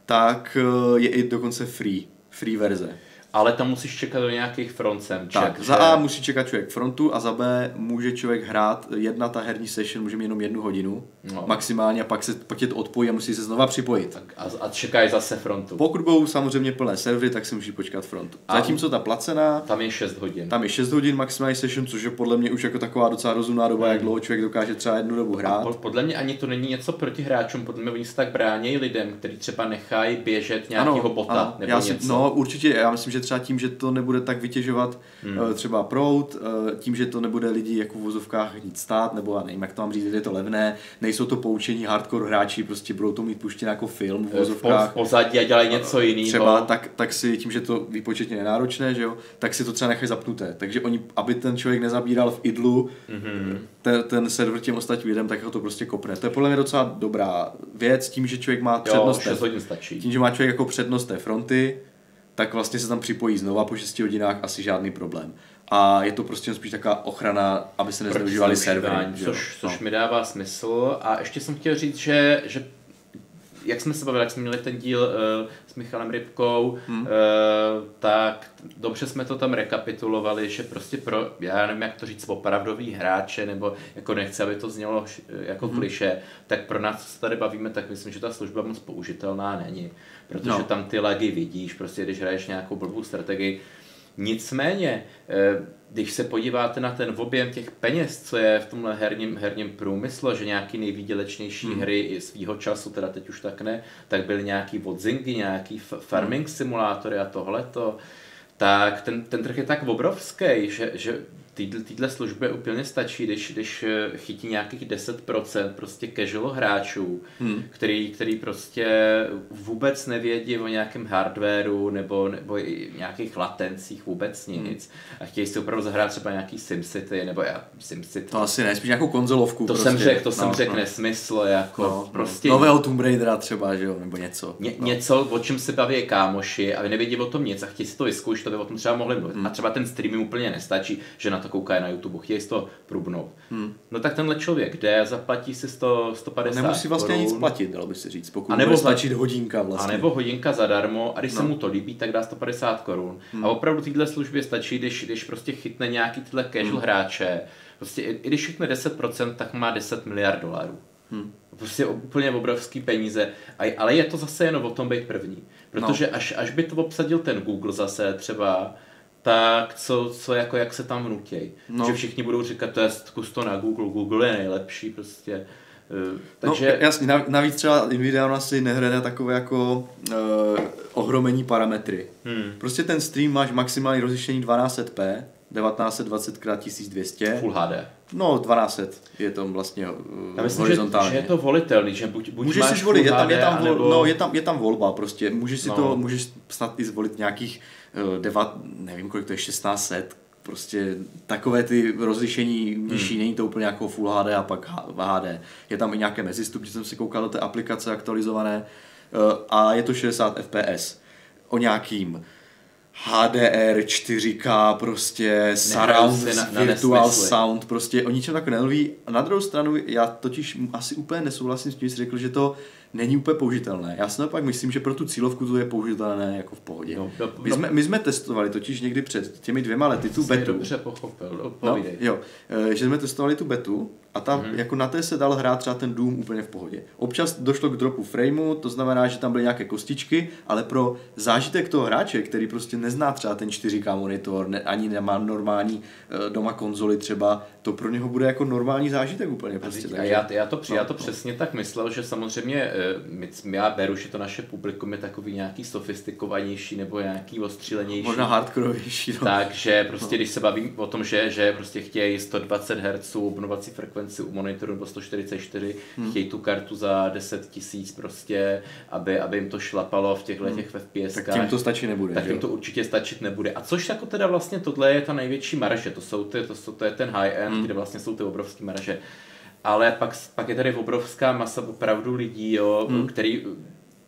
tak eh, je i dokonce free, free verze ale tam musíš čekat do nějakých frontem. Tak, že... za A musí čekat člověk frontu a za B může člověk hrát, jedna ta herní session může mít jenom jednu hodinu no. maximálně a pak, se, pak tě to odpojí a musí se znova připojit. Tak a, a čekají zase frontu. Pokud budou samozřejmě plné servery, tak si musí počkat frontu. A Zatímco ta placená... Tam je 6 hodin. Tam je 6 hodin maximální session, což je podle mě už jako taková docela rozumná doba, hmm. jak dlouho člověk dokáže třeba jednu dobu hrát. A podle mě ani to není něco proti hráčům, podle mě oni se tak brání lidem, kteří třeba nechají běžet nějakého ano, bota ano. nebo já si, něco. No určitě, já myslím, že třeba tím, že to nebude tak vytěžovat hmm. Eh, třeba prout, eh, tím, že to nebude lidi jako v vozovkách nic stát, nebo já nevím, jak to mám říct, je to levné, nejsou to poučení hardcore hráči, prostě budou to mít puštěné jako film v eh, vozovkách. Pozadí a dělají něco jiného. Třeba tak, tak si tím, že to výpočetně nenáročné, že jo, tak si to třeba nechají zapnuté. Takže oni, aby ten člověk nezabíral v idlu mm-hmm. ten, ten server těm ostatním lidem, tak ho to prostě kopne. To je podle mě docela dobrá věc, tím, že člověk má přednost. Jo, hodin stačí. Tím, že má člověk jako přednost té fronty, tak vlastně se tam připojí znova po 6 hodinách asi žádný problém. A je to prostě spíš taková ochrana, aby se nezneužívali servery. Což, což no. mi dává smysl. A ještě jsem chtěl říct, že, že jak jsme se bavili, jak jsme měli ten díl uh, s Michalem Rybkou, hmm. uh, tak dobře jsme to tam rekapitulovali, že prostě pro, já nevím, jak to říct, opravdový hráče, nebo jako nechci, aby to znělo jako hmm. kliše, tak pro nás, co se tady bavíme, tak myslím, že ta služba moc použitelná není protože no. tam ty lagy vidíš, prostě když hraješ nějakou blbou strategii. Nicméně, eh, když se podíváte na ten objem těch peněz, co je v tomhle herním, herním průmyslu, že nějaký nejvýdělečnější hmm. hry i svýho času, teda teď už tak ne, tak byly nějaký Wodzingy, nějaký farming hmm. simulátory a tohleto, tak ten, ten trh je tak obrovský, že, že téhle službě úplně stačí, když, když eh, chytí nějakých 10% prostě casual hráčů, hmm. který, který prostě vůbec nevědí o nějakém hardwareu nebo, nebo i nějakých latencích, vůbec hmm. nic. Hmm. A chtějí si opravdu zahrát třeba nějaký SimCity, nebo já SimCity. To asi ne, spíš nějakou konzolovku. To prostě. jsem řekl, to no, jsem řekl no. nesmysl, jako no, no. prostě. Nového Tomb Raidera třeba, že jo, nebo něco. Ně, no. Něco, o čem se baví kámoši a vy nevědí o tom nic a chtějí si to vyzkoušet, to by o tom třeba mohli mluvit. Hmm. A třeba ten stream jim úplně nestačí, že na to koukají na YouTube, chtějí si to průbnout. Hmm. No tak tenhle člověk jde, zaplatí si 100, 150 Nemusí vlastně korun. nic platit, dalo by se říct, pokud a nebo stačit hodinka vlastně. A nebo hodinka zadarmo a když no. se mu to líbí, tak dá 150 korun. Hmm. A opravdu tyhle službě stačí, když, když prostě chytne nějaký tyhle casual hmm. hráče, prostě i když chytne 10%, tak má 10 miliard dolarů. Hmm. Prostě úplně obrovský peníze, ale je to zase jen o tom být první. Protože no. až, až by to obsadil ten Google zase třeba, tak co, co jako jak se tam vnutěj. No. Že všichni budou říkat, to je zkus to na Google, Google je nejlepší prostě. Eh, takže... No, jasně, navíc třeba Nvidia si nehraje takové jako uh, ohromení parametry. Hmm. Prostě ten stream máš maximální rozlišení 1200p, 1920 x 1200. Full HD. No, 1200 je to vlastně uh, Já myslím, horizontálně. Že, že je to volitelný, že buď, buď můžeš máš si zvolit, je tam, je, tam vol, nebo... no, je, tam, je tam volba prostě, můžeš si no. to, můžeš snad i zvolit nějakých uh, devat, nevím kolik to je, 1600, prostě takové ty rozlišení nižší, hmm. není to úplně jako Full HD a pak HD. Je tam i nějaké mezistupně, jsem si koukal do té aplikace aktualizované uh, a je to 60 fps o nějakým HDR, 4K, prostě surround, na, na virtual nesmysly. sound, prostě o ničem tak nemluví. Na druhou stranu, já totiž asi úplně nesouhlasím s tím, že jsi řekl, že to není úplně použitelné. Já si naopak myslím, že pro tu cílovku to je použitelné jako v pohodě. No, no, my, jsme, my jsme testovali totiž někdy před těmi dvěma lety tu betu. dobře pochopil, no, jo, eh, že jsme testovali tu betu a tam mm-hmm. jako na té se dal hrát třeba ten Doom úplně v pohodě. Občas došlo k dropu frameu, to znamená, že tam byly nějaké kostičky, ale pro zážitek toho hráče, který prostě nezná třeba ten 4K monitor, ne, ani nemá normální uh, doma konzoli třeba, to pro něho bude jako normální zážitek úplně. Prostě, takže, já, já, to, no, já to no. přesně tak myslel, že samozřejmě eh, my, já beru, že to naše publikum je takový nějaký sofistikovanější nebo nějaký ostřílenější. Možná hardkorevější. No. Takže prostě, no. když se bavím o tom, že, že prostě chtějí 120 Hz obnovací frekvenci u monitoru nebo 144, hmm. chtějí tu kartu za 10 tisíc prostě, aby, aby jim to šlapalo v těchto hmm. těch FPS. Tak tím to stačí nebude. Tak jim to určitě stačit nebude. A což jako teda vlastně tohle je ta největší marže, to jsou ty, to, jsou, to je ten high-end, hmm. kde vlastně jsou ty obrovské marže. Ale pak, pak je tady obrovská masa opravdu lidí, jo, hmm. který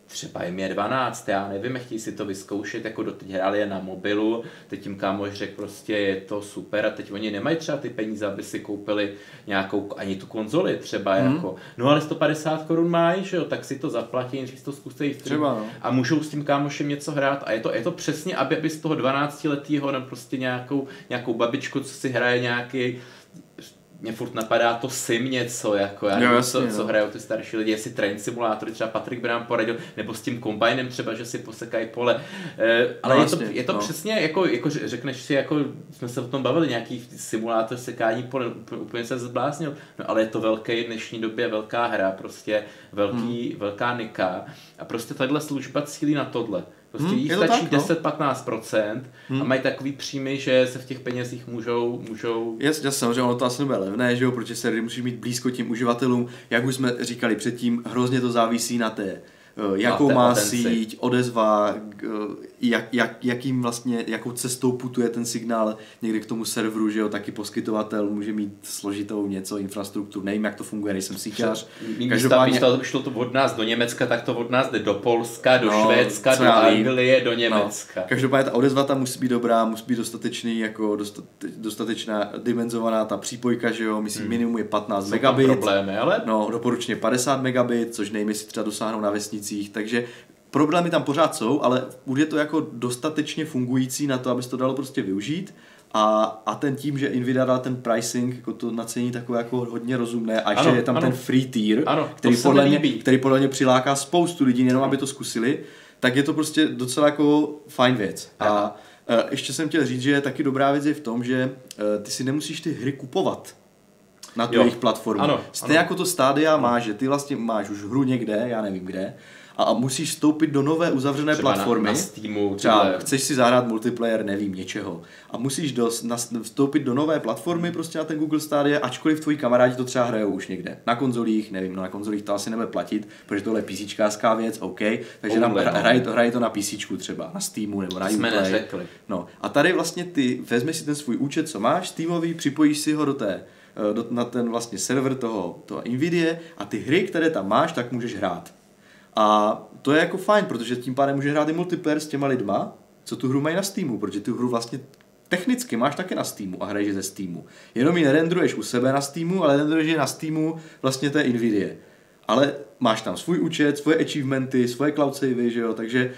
třeba jim je 12, já nevím, chtějí si to vyzkoušet, jako doteď hráli je na mobilu, teď tím kámoš řekl prostě je to super a teď oni nemají třeba ty peníze, aby si koupili nějakou, ani tu konzoli třeba hmm. jako, no ale 150 korun mají, že jo, tak si to zaplatí, než si to zkusí třeba, no. a můžou s tím kámošem něco hrát a je to, je to přesně, aby, aby z toho 12 letého prostě nějakou, nějakou babičku, co si hraje nějaký mě furt napadá to sim něco, jako já nevím, co, co no. hrajou ty starší lidi, jestli train simulátory, třeba Patrik by nám poradil, nebo s tím kombajnem třeba, že si posekají pole. E, ale no, je, to, je to no. přesně, jako, jako řekneš si, jako jsme se o tom bavili, nějaký simulátor sekání pole, úplně se zbláznil, no ale je to velké dnešní době, velká hra, prostě velký, hmm. velká nika a prostě tahle služba cílí na tohle. Prostě hmm, jí stačí tak, no? 10-15% hmm. a mají takový příjmy, že se v těch penězích můžou... můžou... Jasně, samozřejmě, ono to asi nebude levné, že jo, protože se musí mít blízko tím uživatelům. Jak už jsme říkali předtím, hrozně to závisí na té jakou má síť, odezva, eh, jak, jak, jakým vlastně, jakou cestou putuje ten signál někde k tomu serveru, že jo, taky poskytovatel může mít složitou něco, infrastrukturu, nevím, jak to funguje, nejsem síťař. Každopádně... Místo, šlo to od nás do Německa, tak to od nás jde do Polska, do no, Švédska, do Anglie, do no. Německa. No. Každopádně ta odezva tam musí být dobrá, musí být dostatečný, jako dostate, dostatečná dimenzovaná ta přípojka, že jo, myslím hmm. minimum je 15 Jsou megabit. problémy, ale... No, doporučně 50 megabit, což nejmy si třeba dosáhnou na vesnici investicích, takže problémy tam pořád jsou, ale bude to jako dostatečně fungující na to, aby to dalo prostě využít. A, a ten tím, že Nvidia dá ten pricing, jako to nacení takové jako hodně rozumné a ještě ano, je tam ano. ten free tier, ano, který, podle mě, který podle mě přiláká spoustu lidí, jenom aby to zkusili, tak je to prostě docela jako fajn věc. A, a ještě jsem chtěl říct, že taky dobrá věc je v tom, že e, ty si nemusíš ty hry kupovat na tu jejich platformu. Ano, Stejně ano. jako to stádia má, že ty vlastně máš už hru někde, já nevím kde, a musíš vstoupit do nové uzavřené třeba platformy. Na, na Steamu, třeba tyhle... chceš si zahrát multiplayer, nevím, něčeho. A musíš do, na, vstoupit do nové platformy prostě na ten Google Stadia, ačkoliv tvoji kamarádi to třeba hrajou už někde. Na konzolích, nevím, no na konzolích to asi nebude platit, protože tohle je PC věc, OK. Takže nám hra, hrají to, hrají to na PC třeba, na Steamu nebo na Jsme Uplay. neřekli. No a tady vlastně ty vezmeš si ten svůj účet, co máš, Steamový, připojíš si ho do té eh, do, na ten vlastně server toho, toho Nvidia a ty hry, které tam máš, tak můžeš hrát. A to je jako fajn, protože tím pádem můžeš hrát i multiplayer s těma lidma, co tu hru mají na Steamu, protože tu hru vlastně technicky máš taky na Steamu a hraješ ze Steamu. Jenom ji nerendruješ u sebe na Steamu, ale rendruješ je na Steamu vlastně té Nvidia. Ale máš tam svůj účet, svoje achievementy, svoje cloud savey, že jo, takže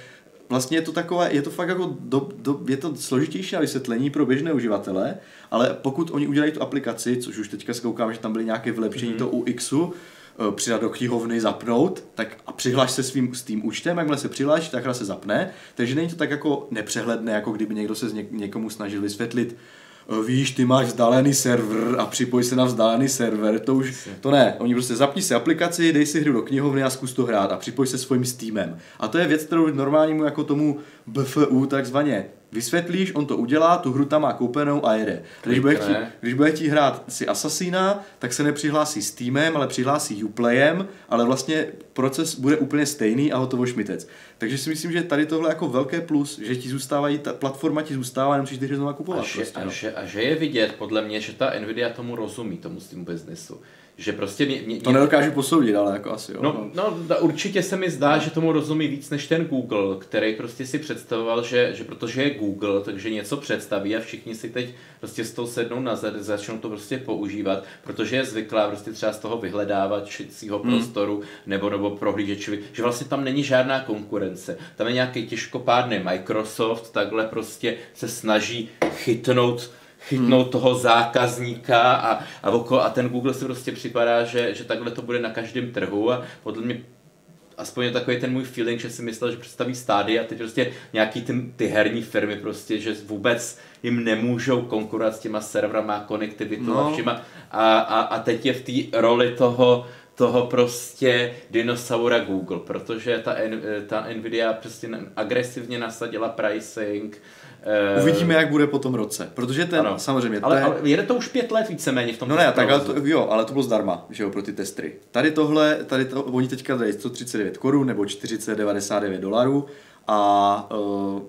vlastně je to takové, je to fakt jako, do, do, je to složitější na vysvětlení pro běžné uživatele, ale pokud oni udělají tu aplikaci, což už teďka se koukám, že tam byly nějaké vylepšení mm-hmm. to u Xu, Eh, přidat do knihovny, zapnout, tak a přihlaš se svým s tím účtem, jakmile se přihlaš, tak hra se zapne, takže není to tak jako nepřehledné, jako kdyby někdo se něk- někomu snažil vysvětlit, eh, víš, ty máš vzdálený server a připoj se na vzdálený server, to už, to ne, oni prostě zapni si aplikaci, dej si hru do knihovny a zkus to hrát a připoj se svým Steamem. A to je věc, kterou normálnímu jako tomu BFU takzvaně vysvětlíš, on to udělá, tu hru tam má koupenou a jede. Když bude, chtít, když bude chtít hrát si Assassina, tak se nepřihlásí s týmem, ale přihlásí Uplayem, ale vlastně proces bude úplně stejný a hotovo šmitec. Takže si myslím, že tady tohle jako velké plus, že ti zůstávají, ta platforma ti zůstává, nemusíš ty hry znovu kupovat. A že, prostě, a, no. že, a že je vidět, podle mě, že ta Nvidia tomu rozumí, tomu Steam biznesu že prostě mě, mě, To nedokážu posoudit, ale jako asi jo. No, no, no určitě se mi zdá, že tomu rozumí víc než ten Google, který prostě si představoval, že, že protože je Google, takže něco představí a všichni si teď prostě z toho sednou na zad, začnou to prostě používat, protože je zvyklá prostě třeba z toho vyhledávačícího hmm. prostoru nebo, nebo prohlížečovi, že vlastně tam není žádná konkurence. Tam je nějaký těžkopádný Microsoft, takhle prostě se snaží chytnout chytnout hmm. toho zákazníka a, a, okolo, a ten Google si prostě připadá, že, že takhle to bude na každém trhu a podle mě aspoň je takový ten můj feeling, že si myslel, že představí stády a teď prostě nějaký ty, ty herní firmy prostě, že vůbec jim nemůžou konkurovat s těma serverama, konektivitou no. a všema a, a, a teď je v té roli toho, toho prostě dinosaura Google, protože ta, ta Nvidia prostě agresivně nasadila pricing, Uvidíme, jak bude po tom roce, protože ten, ano. samozřejmě... Ale, ten... ale jede to už pět let víceméně v tom No ne, tak ale to, jo, ale to bylo zdarma, že jo, pro ty testry. Tady tohle, tady to, oni teďka dají 139 korun nebo 499 dolarů a uh,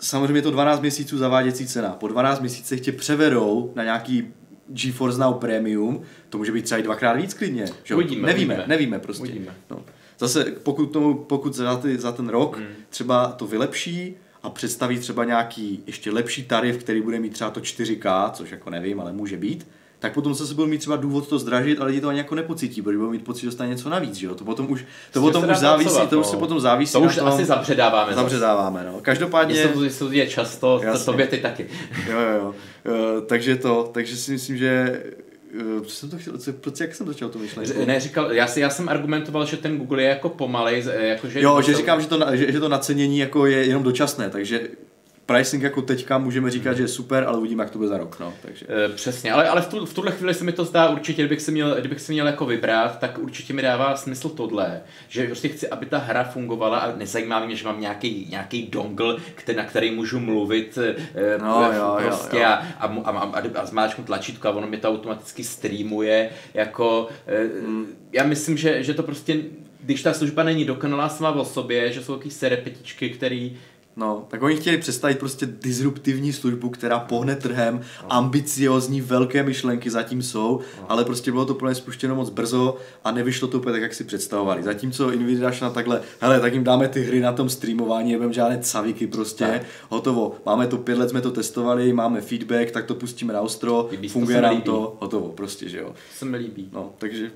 samozřejmě je to 12 měsíců zaváděcí cena. Po 12 měsících tě převedou na nějaký GeForce Now Premium, to může být třeba i dvakrát víc klidně. Že? Uvidíme, nevíme, uvidíme. nevíme prostě. Uvidíme. No. Zase pokud, tomu, pokud za, ty, za ten rok hmm. třeba to vylepší, a představí třeba nějaký ještě lepší tarif, který bude mít třeba to 4K, což jako nevím, ale může být, tak potom se budou mít třeba důvod to zdražit, ale lidi to ani jako nepocítí, protože budou mít pocit, že dostane něco navíc, že jo? To potom už, to potom už závisí, pracovat, to už no. se potom závisí. To už tom, asi zapředáváme. Zapředáváme, no. Každopádně... Jestli to je často, jasně. to tobě ty taky. jo, jo, jo. Uh, takže to, takže si myslím, že co jsem to chtěl, co, proč, jak jsem začal to myšlenku? Ne, říkal, já, si, já jsem argumentoval, že ten Google je jako pomalej, jako že... Jo, že říkám, že to, že, že to nacenění jako je jenom dočasné, takže pricing jako teďka můžeme říkat, že je super, ale uvidíme, jak to bude za rok. No, takže. E, přesně, ale, ale v, tu, v tuhle chvíli se mi to zdá určitě, kdybych si, měl, kdybych si měl jako vybrat, tak určitě mi dává smysl tohle, že prostě chci, aby ta hra fungovala a nezajímá mě, že mám nějaký, nějaký dongle, který, na který můžu mluvit e, no, jo, prostě jo, jo. A, a, a, a, a zmáčknu tlačítko a ono mi to automaticky streamuje. Jako, hmm. Já myslím, že, že to prostě když ta služba není dokonalá sama o sobě, že jsou takové serepetičky, který No, tak oni chtěli představit prostě disruptivní službu, která pohne trhem, no. ambiciozní, velké myšlenky zatím jsou, no. ale prostě bylo to plně spuštěno moc brzo a nevyšlo to úplně tak, jak si představovali. Zatímco Nvidia na takhle, hele, tak jim dáme ty hry na tom streamování, nebudeme žádné caviky prostě, tak. hotovo. Máme to pět let, jsme to testovali, máme feedback, tak to pustíme na ostro, Líbí, funguje to nám to, hotovo prostě, že jo. To se mi líbí. No, takže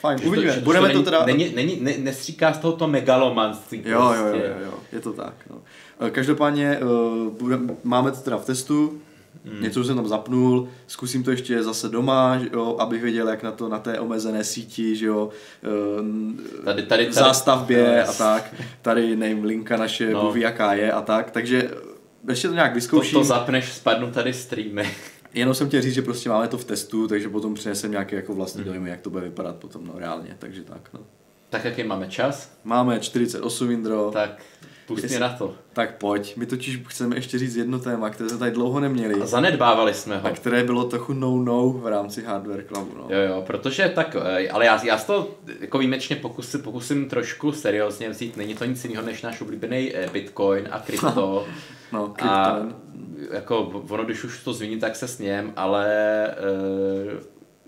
Fajn, že uvidíme. To, Budeme to, to teda... Není, není, ne, nestříká z toho to megalomanství. Jo, prostě. jo, jo, jo, jo, je to tak. No. Eh, každopádně uh, budem, máme to teda v testu, Hmm. Něco jsem tam zapnul, zkusím to ještě zase doma, že jo, abych věděl, jak na to na té omezené síti, že jo, uh, tady, tady, v zástavbě tady, a tak. Tady nevím, linka naše, no. Buví, jaká je a tak. Takže ještě to nějak vyzkouším. To, to zapneš, spadnu tady streamy. Jenom jsem chtěl říct, že prostě máme to v testu, takže potom přinesem nějaké jako vlastní hmm. dojmy, jak to bude vypadat potom no, reálně, takže tak. No. Tak jaký máme čas? Máme 48, Indro. Tak Pust mě na to. Tak pojď, my totiž chceme ještě říct jedno téma, které jsme tady dlouho neměli. A zanedbávali jsme ho. A které bylo trochu no-no v rámci Hardware Clubu. No. Jo, jo, protože tak, eh, ale já, já to jako výjimečně pokusím, pokusím trošku seriózně vzít. Není to nic jiného než náš oblíbený eh, Bitcoin a krypto. no, krypto. A jako ono, když už to zmíním, tak se sněm, ale uh,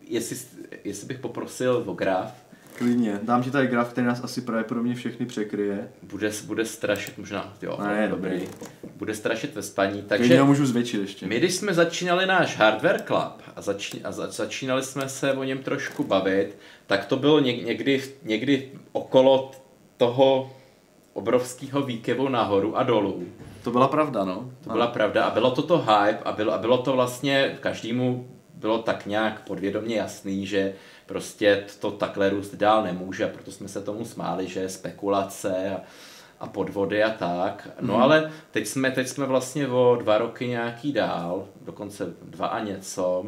jestli, jestli bych poprosil o graf, Klidně. Dám ti tady graf, který nás asi pravděpodobně všechny překryje. Bude, bude strašit možná, jo, ne, dobrý. dobrý. Bude strašit ve spaní. Takže Klidně ho můžu zvětšit ještě. My, když jsme začínali náš Hardware Club a, začí, a za, začínali jsme se o něm trošku bavit, tak to bylo něk, někdy, někdy okolo toho obrovského výkevu nahoru a dolů. To byla pravda, no. To byla pravda a bylo to to hype a bylo, a bylo to vlastně každému bylo tak nějak podvědomě jasný, že prostě to takhle růst dál nemůže, proto jsme se tomu smáli, že je spekulace a, a podvody a tak. No mm. ale teď jsme, teď jsme vlastně o dva roky nějaký dál, dokonce dva a něco,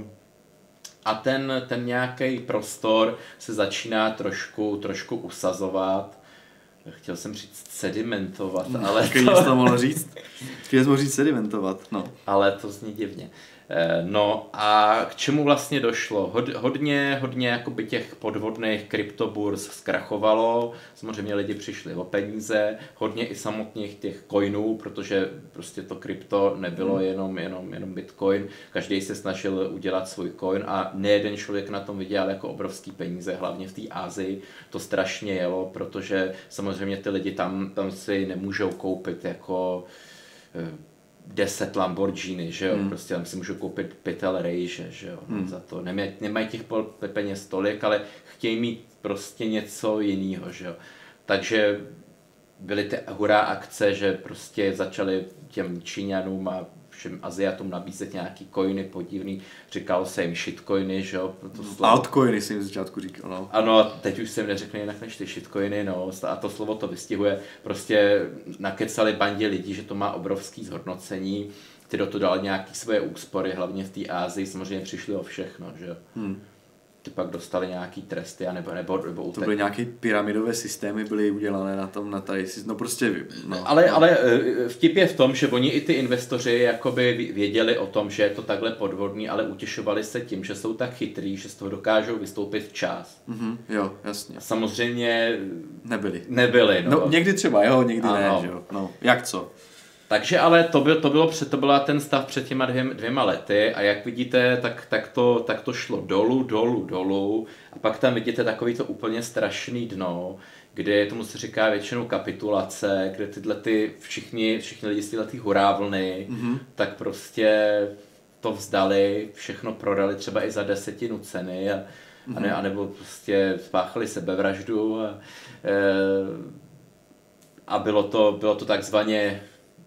a ten, ten nějaký prostor se začíná trošku, trošku usazovat. Chtěl jsem říct sedimentovat, ale to... to mohl říct. Chtěl jsem říct sedimentovat, no. Ale to zní divně. Eh, no a k čemu vlastně došlo? Hod, hodně, hodně jakoby těch podvodných kryptoburs zkrachovalo, samozřejmě lidi přišli o peníze, hodně i samotných těch coinů, protože prostě to krypto nebylo hmm. jenom, jenom, jenom bitcoin, každý se snažil udělat svůj coin a nejeden člověk na tom viděl jako obrovský peníze, hlavně v té Ázii to strašně jelo, protože samozřejmě ty lidi tam, tam si nemůžou koupit jako 10 Lamborghini, že jo, hmm. prostě tam si můžu koupit pytel rejže, že jo, hmm. za to. Nemaj, nemají těch peněz tolik, ale chtějí mít prostě něco jiného, že jo. Takže byly ty hurá akce, že prostě začali těm Číňanům a všem Aziatům nabízet nějaký coiny podivný, říkal se jim shitcoiny, že jo. To slovo... Altcoiny si jim začátku říkal, no. Ano, teď už jsem neřekl jinak než ty shitcoiny, no, a to slovo to vystihuje. Prostě nakecali bandě lidí, že to má obrovský zhodnocení, ty do toho dali nějaký svoje úspory, hlavně v té Ázii, samozřejmě přišli o všechno, že jo. Hmm ty pak dostali nějaký tresty, nebo, nebo, nebo utek. To byly nějaké pyramidové systémy, byly udělané na tom, na tady, no prostě, no. Ale, ale eh, vtip je v tom, že oni i ty investoři jakoby věděli o tom, že je to takhle podvodný, ale utěšovali se tím, že jsou tak chytrý, že z toho dokážou vystoupit včas. Mm-hmm, jo, jasně. samozřejmě nebyli. Nebyli, no. no někdy třeba, jo, někdy ano. ne, že jo. No, jak co? Takže ale to, byl, to, bylo před, to byla ten stav před těma dvě, dvěma lety a jak vidíte, tak, tak, to, tak to šlo dolů, dolů, dolů a pak tam vidíte takový to úplně strašný dno, kde tomu se říká většinou kapitulace, kde tyhle ty všichni, všichni lidi z tyhle ty hurávlny, mm-hmm. tak prostě to vzdali, všechno prodali třeba i za desetinu ceny a, mm-hmm. a ne, mhm. anebo prostě spáchali sebevraždu a, e, a bylo to, bylo to takzvaně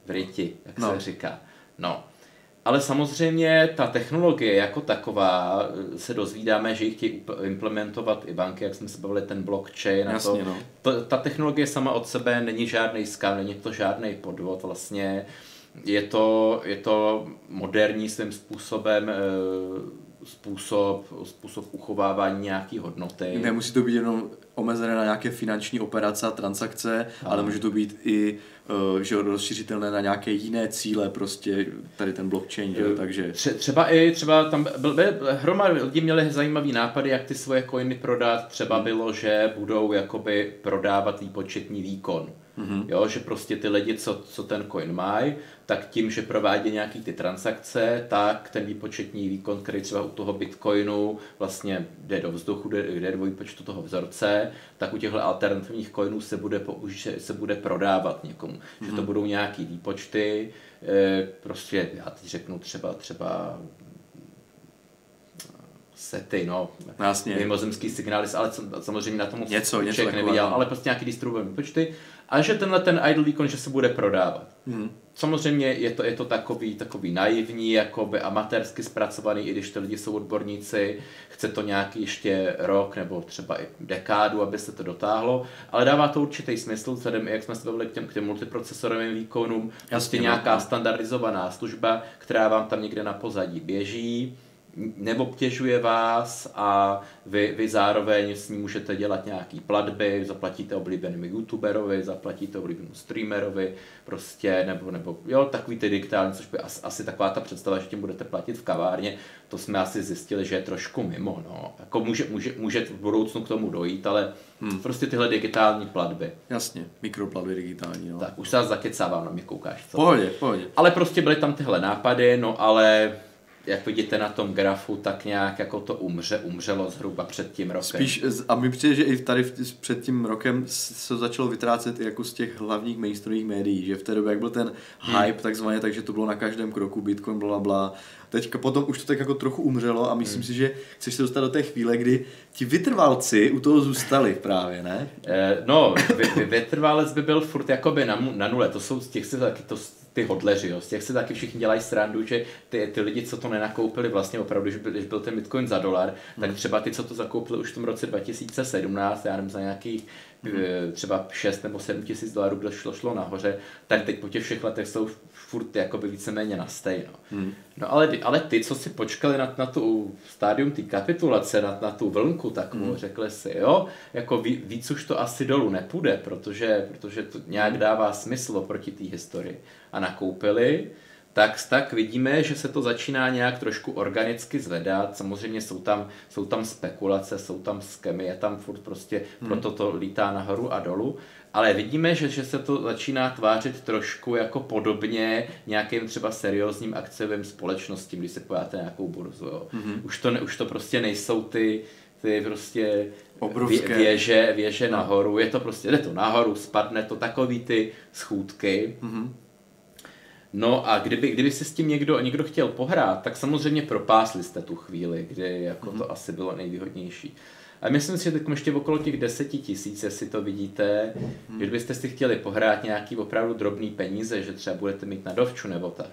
v ryti, jak no. se říká. No. Ale samozřejmě ta technologie jako taková eh, se dozvídáme, že ji chtějí implementovat i banky, jak jsme se bavili, ten blockchain. Jasně, a to, no. to, ta technologie sama od sebe není žádný skam, není to žádný podvod. Vlastně je to, je to moderní svým způsobem e, způsob, způsob uchovávání nějaké hodnoty. Nemusí to být jenom omezené na nějaké finanční operace a transakce, no. ale může to být i že rozšířitelné na nějaké jiné cíle, prostě tady ten blockchain, že? Eh, takže... Tře- třeba i, třeba tam byl, byl, hromada lidí měli zajímavý nápady, jak ty svoje coiny prodat, třeba hmm. bylo, že budou jakoby prodávat výpočetní výkon. Mm-hmm. Jo, že prostě ty lidi, co, co ten coin mají, tak tím, že provádí nějaký ty transakce, tak ten výpočetní výkon, který třeba u toho Bitcoinu vlastně jde do vzduchu, jde, jde do výpočtu toho vzorce, tak u těchto alternativních coinů se bude, použi- se bude prodávat někomu. Mm-hmm. Že to mhm. budou nějaký výpočty, e, prostě já teď řeknu třeba třeba sety, no, Jasně. mimozemský signály, ale samozřejmě na tom něco, něco neviděl, ale prostě nějaký distribuovaný výpočty a že tenhle ten idle výkon, že se bude prodávat. Hmm. Samozřejmě je to, je to takový, takový naivní, jakoby amatérsky zpracovaný, i když ty lidi jsou odborníci, chce to nějaký ještě rok nebo třeba i dekádu, aby se to dotáhlo, ale dává to určitý smysl, vzhledem, jak jsme se bavili k těm, k těm multiprocesorovým výkonům, prostě no, nějaká standardizovaná služba, která vám tam někde na pozadí běží, neobtěžuje vás a vy, vy zároveň s ním můžete dělat nějaký platby, zaplatíte oblíbenému youtuberovi, zaplatíte oblíbenému streamerovi, prostě, nebo, nebo jo, takový ty digitální, což by asi, asi taková ta představa, že tím budete platit v kavárně, to jsme asi zjistili, že je trošku mimo, no. Jako může, může, může v budoucnu k tomu dojít, ale hmm. prostě tyhle digitální platby. Jasně, mikroplatby digitální, no. Tak, už se zakecávám, na mě koukáš, co? Pohodě, pohodě. Ale prostě byly tam tyhle nápady, no ale jak vidíte na tom grafu, tak nějak jako to umře, umřelo zhruba před tím rokem. Spíš, a mi přijde, že i tady před tím rokem se začalo vytrácet i jako z těch hlavních mainstreamových médií, že v té době, jak byl ten hmm. hype takzvaně, takže to bylo na každém kroku, Bitcoin, bla, bla, Teďka potom už to tak jako trochu umřelo a myslím hmm. si, že chceš se dostat do té chvíle, kdy ti vytrvalci u toho zůstali právě, ne? Eh, no, vy, vytrvalec by byl furt jakoby na, na nule, to jsou z těch si taky, to, ty hodleři, jo. z těch si taky všichni dělají srandu, že ty, ty lidi, co to nenakoupili vlastně opravdu, když byl, když byl ten Bitcoin za dolar, hmm. tak třeba ty, co to zakoupili už v tom roce 2017, já nevím, za nějakých. Třeba 6 nebo 7 tisíc dolarů, kdo šlo, šlo nahoře, tak teď po těch všech letech jsou furt jakoby víceméně na stejno. Hmm. No ale, ale ty, co si počkali na, na tu stádium té kapitulace, na, na tu vlnku, tak mu hmm. řekli si, jo, jako ví, víc už to asi dolů nepůjde, protože, protože to nějak dává smysl proti té historii. A nakoupili, tak, tak vidíme, že se to začíná nějak trošku organicky zvedat. Samozřejmě jsou tam, jsou tam spekulace, jsou tam skemy, je tam furt prostě, hmm. proto to lítá nahoru a dolů ale vidíme, že, že se to začíná tvářit trošku jako podobně nějakým třeba seriózním akciovým společnostím, když se pojáte nějakou burzu. Jo. Mm-hmm. Už, to, už to prostě nejsou ty, ty prostě Obrovské. věže, věže no. nahoru, je to prostě, jde to nahoru, spadne to, takový ty schůdky. Mm-hmm. No a kdyby, kdyby si s tím někdo, někdo chtěl pohrát, tak samozřejmě propásli jste tu chvíli, kdy jako mm-hmm. to asi bylo nejvýhodnější. A myslím si, že teď ještě okolo těch deseti tisíc, jestli to vidíte, hmm. že byste si chtěli pohrát nějaký opravdu drobný peníze, že třeba budete mít na dovču nebo tak,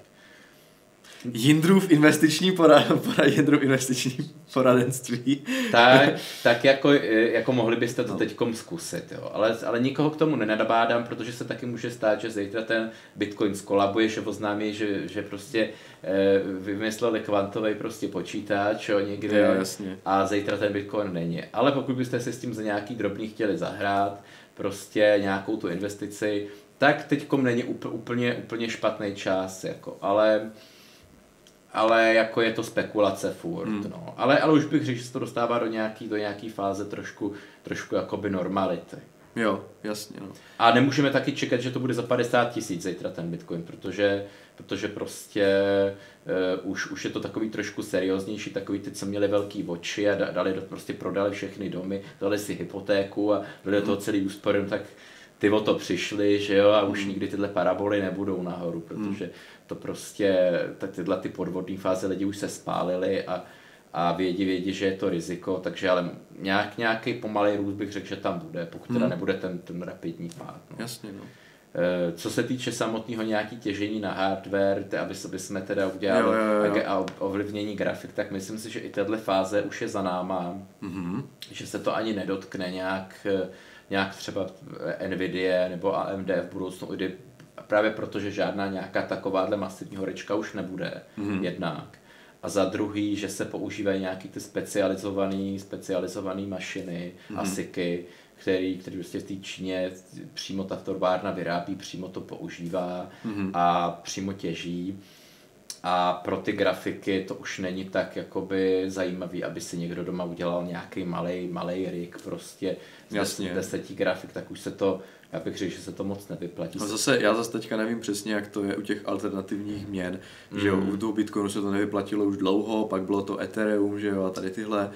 Jindrův investiční porad, porad, Jindrův investiční poradenství. Tak, tak jako, jako mohli byste to no. teďkom zkusit, jo. Ale, ale nikoho k tomu nenadabádám, protože se taky může stát, že zítra ten Bitcoin skolabuje, že oznámí, že, že prostě e, vymysleli kvantový prostě počítač jo, někde jo, jasně. a zítra ten Bitcoin není. Ale pokud byste si s tím za nějaký drobný chtěli zahrát, prostě nějakou tu investici, tak teďkom není úplně, úplně špatný čas, jako, ale ale jako je to spekulace furt, hmm. no. Ale, ale už bych řekl, že se to dostává do nějaký, do nějaký fáze trošku, trošku jakoby normality. Jo, jasně, no. A nemůžeme taky čekat, že to bude za 50 tisíc zítra ten Bitcoin, protože, protože prostě uh, už, už je to takový trošku serióznější, takový ty, co měli velký oči a dali prostě prodali všechny domy, dali si hypotéku a dali do toho celý úspory, tak ty o to přišli, že jo, a už hmm. nikdy tyhle paraboly nebudou nahoru, protože hmm to prostě, tak tyhle ty podvodní fáze lidi už se spálili a, a vědí, vědí, že je to riziko, takže ale nějak, nějaký pomalý růst bych řekl, že tam bude, pokud teda hmm. nebude ten, ten rapidní pád. No. Jasně, no. Eh, co se týče samotného nějaký těžení na hardware, aby, aby jsme teda udělali jo, jo, jo. a ovlivnění grafik, tak myslím si, že i tahle fáze už je za náma, mm-hmm. že se to ani nedotkne nějak, nějak třeba Nvidia nebo AMD v budoucnu, kdy právě proto, že žádná nějaká takováhle masivní horečka už nebude mm-hmm. jednak. A za druhý, že se používají nějaký ty specializované specializované mašiny, mm-hmm. asiky, který, který prostě v té Číně přímo ta torvárna vyrábí, přímo to používá mm-hmm. a přímo těží. A pro ty grafiky to už není tak jakoby zajímavý, aby si někdo doma udělal nějaký malý malý rig prostě z deseti grafik, tak už se to já bych řekl, že se to moc nevyplatí. A zase, já zase teďka nevím přesně, jak to je u těch alternativních měn, mm. že jo, u toho Bitcoinu se to nevyplatilo už dlouho, pak bylo to Ethereum, že jo, a tady tyhle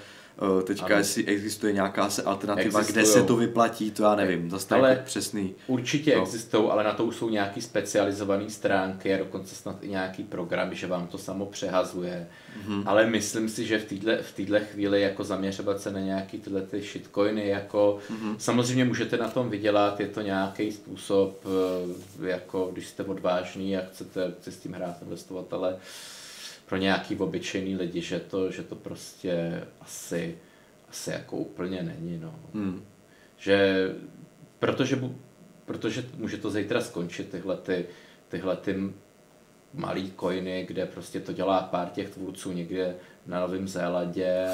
teďka ano. jestli existuje nějaká se alternativa, Existujou. kde se to vyplatí, to já nevím, zase ale jako přesný. Určitě no. existují, ale na to už jsou nějaký specializované stránky a dokonce snad i nějaký program, že vám to samo přehazuje. Mm-hmm. Ale myslím si, že v této v týhle chvíli jako zaměřovat se na nějaký tyhle ty shitcoiny, jako mm-hmm. samozřejmě můžete na tom vydělat, je to nějaký způsob, eh, jako když jste odvážný a chcete se s tím hrát, investovat, ale pro nějaký obyčejný lidi, že to, že to prostě asi, asi jako úplně není, no. Hmm. Že, protože, protože může to zítra skončit tyhle ty, tyhle ty malý coiny, kde prostě to dělá pár těch tvůrců někde na Novém Zélandě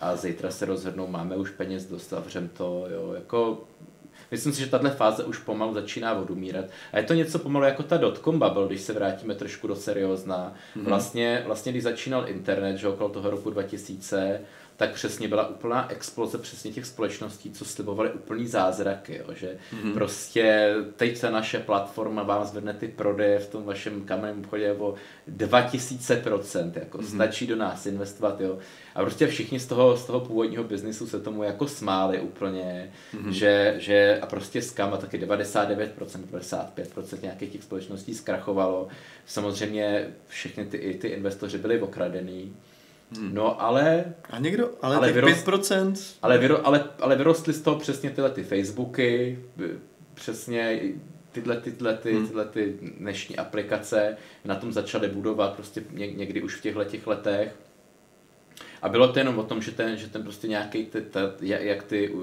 a zítra se rozhodnou, máme už peněz dost, zavřem to, jo, jako Myslím si, že tahle fáze už pomalu začíná odumírat. A je to něco pomalu jako ta dotcom bubble, když se vrátíme trošku do seriózna. Mm-hmm. Vlastně, vlastně, když začínal internet, že okolo toho roku 2000, tak přesně byla úplná exploze přesně těch společností, co slibovaly úplný zázraky, jo, že mm-hmm. prostě teď se naše platforma vám zvedne ty prodeje v tom vašem kamenném obchodě o 2000%, jako mm-hmm. stačí do nás investovat, jo. A prostě všichni z toho, z toho původního biznisu se tomu jako smáli úplně, mm-hmm. že, že a prostě skam a taky 99%, 95% nějakých těch společností zkrachovalo. Samozřejmě všechny ty, ty investoři byli okradený. Hmm. No ale... A někdo, ale, ale vyrost, 5%? Ale, vyro, ale, ale vyrostly z toho přesně tyhle ty Facebooky, přesně tyhle, tyhle, ty, hmm. tyhle ty dnešní aplikace na tom začaly budovat prostě někdy už v těchto těch letech. A bylo to jenom o tom, že ten, že ten prostě nějaký, ty, ta, jak ty uh,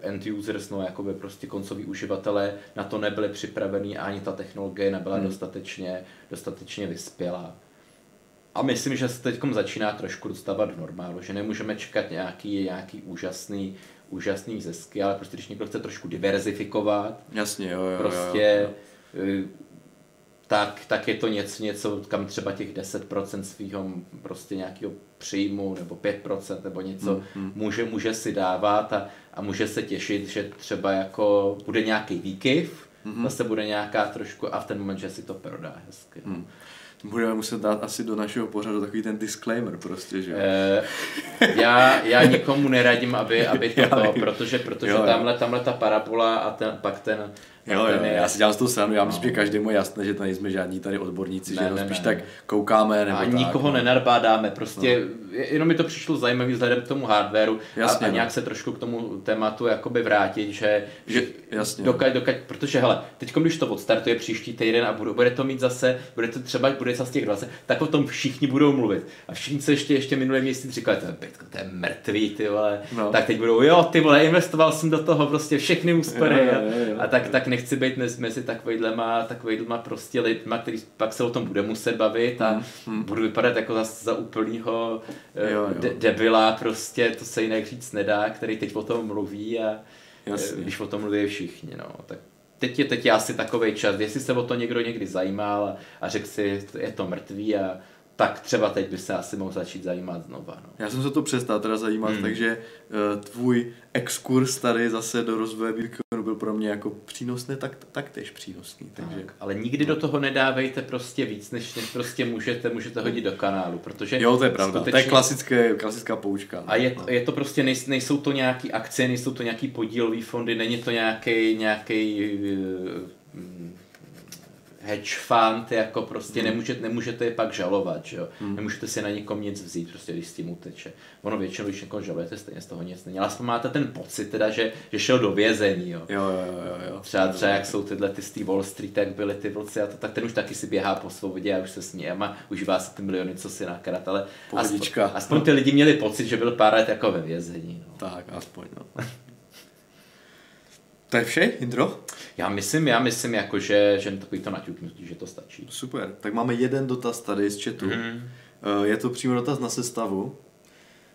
end users, no jakoby prostě koncoví uživatelé na to nebyli připravení a ani ta technologie nebyla hmm. dostatečně, dostatečně vyspělá. A myslím, že se teď začíná trošku dostávat do normálu, že nemůžeme čekat nějaký, nějaký úžasný, úžasný zisky, ale prostě když někdo chce trošku diverzifikovat, Jasně, jo, jo, prostě jo, jo. Eh, tak, tak je to něco, něco, kam třeba těch 10% svého prostě nějakého příjmu nebo 5% nebo něco hmm, hmm. Může, může si dávat a, a může se těšit, že třeba jako bude nějaký výkyv, hmm. zase bude nějaká trošku a v ten moment, že si to prodá hezky. No. Budeme muset dát asi do našeho pořadu takový ten disclaimer prostě, že e, já, já nikomu neradím, aby, aby toto, protože, protože jo, tamhle, tamhle ta parabola a ten, pak ten, Jo, jo, já si dělám z toho stranu, já myslím, no. že každému je jasné, že tady jsme žádní tady odborníci, ne, že ne, spíš ne. tak koukáme. Nebo a tak, nikoho no. nenarbádáme, prostě no. jenom mi to přišlo zajímavé vzhledem k tomu hardwareu jasně, a, a no. nějak se trošku k tomu tématu jakoby vrátit, že, že jasně, dokať, no. dokať, protože hele, teď když to odstartuje příští týden a bude, bude to mít zase, bude to třeba, bude z těch 20, tak o tom všichni budou mluvit. A všichni se ještě, ještě minulý měsíc říkali, to je, Bitcoin, to je mrtvý, ty vole. No. Tak teď budou, jo, ty vole, investoval jsem do toho prostě všechny úspory. A, a tak, tak nechci být mezi takovýhlema, takovýhlema prostě lidma, který pak se o tom bude muset bavit a hmm. budu vypadat jako za, za úplnýho eh, jo, jo. De- debila, prostě to se jinak říct nedá, který teď o tom mluví a eh, Jasně. když o tom mluví všichni, no, tak teď je, teď je asi takový čas, jestli se o to někdo někdy zajímal a, a řekl si, je to mrtvý a tak třeba teď by se asi mohl začít zajímat znova. No. Já jsem se to přestal teda zajímat, hmm. takže uh, tvůj exkurs tady zase do rozvoje Bitcoinu byl pro mě jako přínosný, tak, tak tež přínosný. Takže... Tak, ale nikdy do toho nedávejte prostě víc, než, než prostě můžete, můžete hodit do kanálu, protože... Jo, to je pravda, skutečně... to je klasické, klasická poučka. A je, je to prostě, nej, nejsou to nějaký akcie, nejsou to nějaký podílový fondy, není to nějaký, nějaký uh, hedge fund, jako prostě hmm. nemůžete, nemůžete je pak žalovat, že jo? Hmm. Nemůžete si na nikom nic vzít, prostě když s tím uteče. Ono většinou, když někoho žalujete, stejně z toho nic není. Ale aspoň máte ten pocit teda, že, že šel do vězení, jo. Jo, jo, jo, jo. Třeba, třeba jak jsou tyhle ty z té Wall Street, jak byly ty vlci a to, tak ten už taky si běhá po svobodě a už se směje a užívá si ty miliony, co si nakrát, ale aspoň, aspoň, ty lidi měli pocit, že byl pár let jako ve vězení. No. Tak, aspoň, no. To je vše, Indro? Já myslím, já myslím, jako, že, že takový to naťuknutí, že to stačí. Super, tak máme jeden dotaz tady z chatu. Mm. Je to přímo dotaz na sestavu.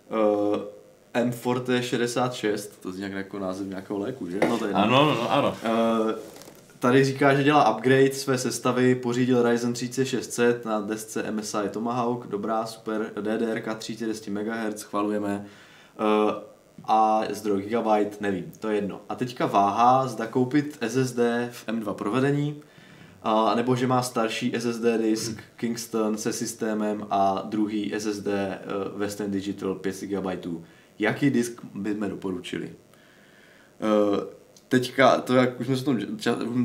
Uh, M4 66, to zní jako název nějakého léku, že? No to je ano, no, ano. Uh, tady říká, že dělá upgrade své sestavy, pořídil Ryzen 3600 na desce MSI Tomahawk, dobrá, super, DDR 30 MHz, chvalujeme. A zdroj Gigabyte, nevím, to je jedno. A teďka váha, zda koupit SSD v M2 provedení, a nebo že má starší SSD disk Kingston se systémem a druhý SSD eh, Western Digital 5 GB. Jaký disk bychom doporučili? Uh, teďka, to jak už jsme, tom,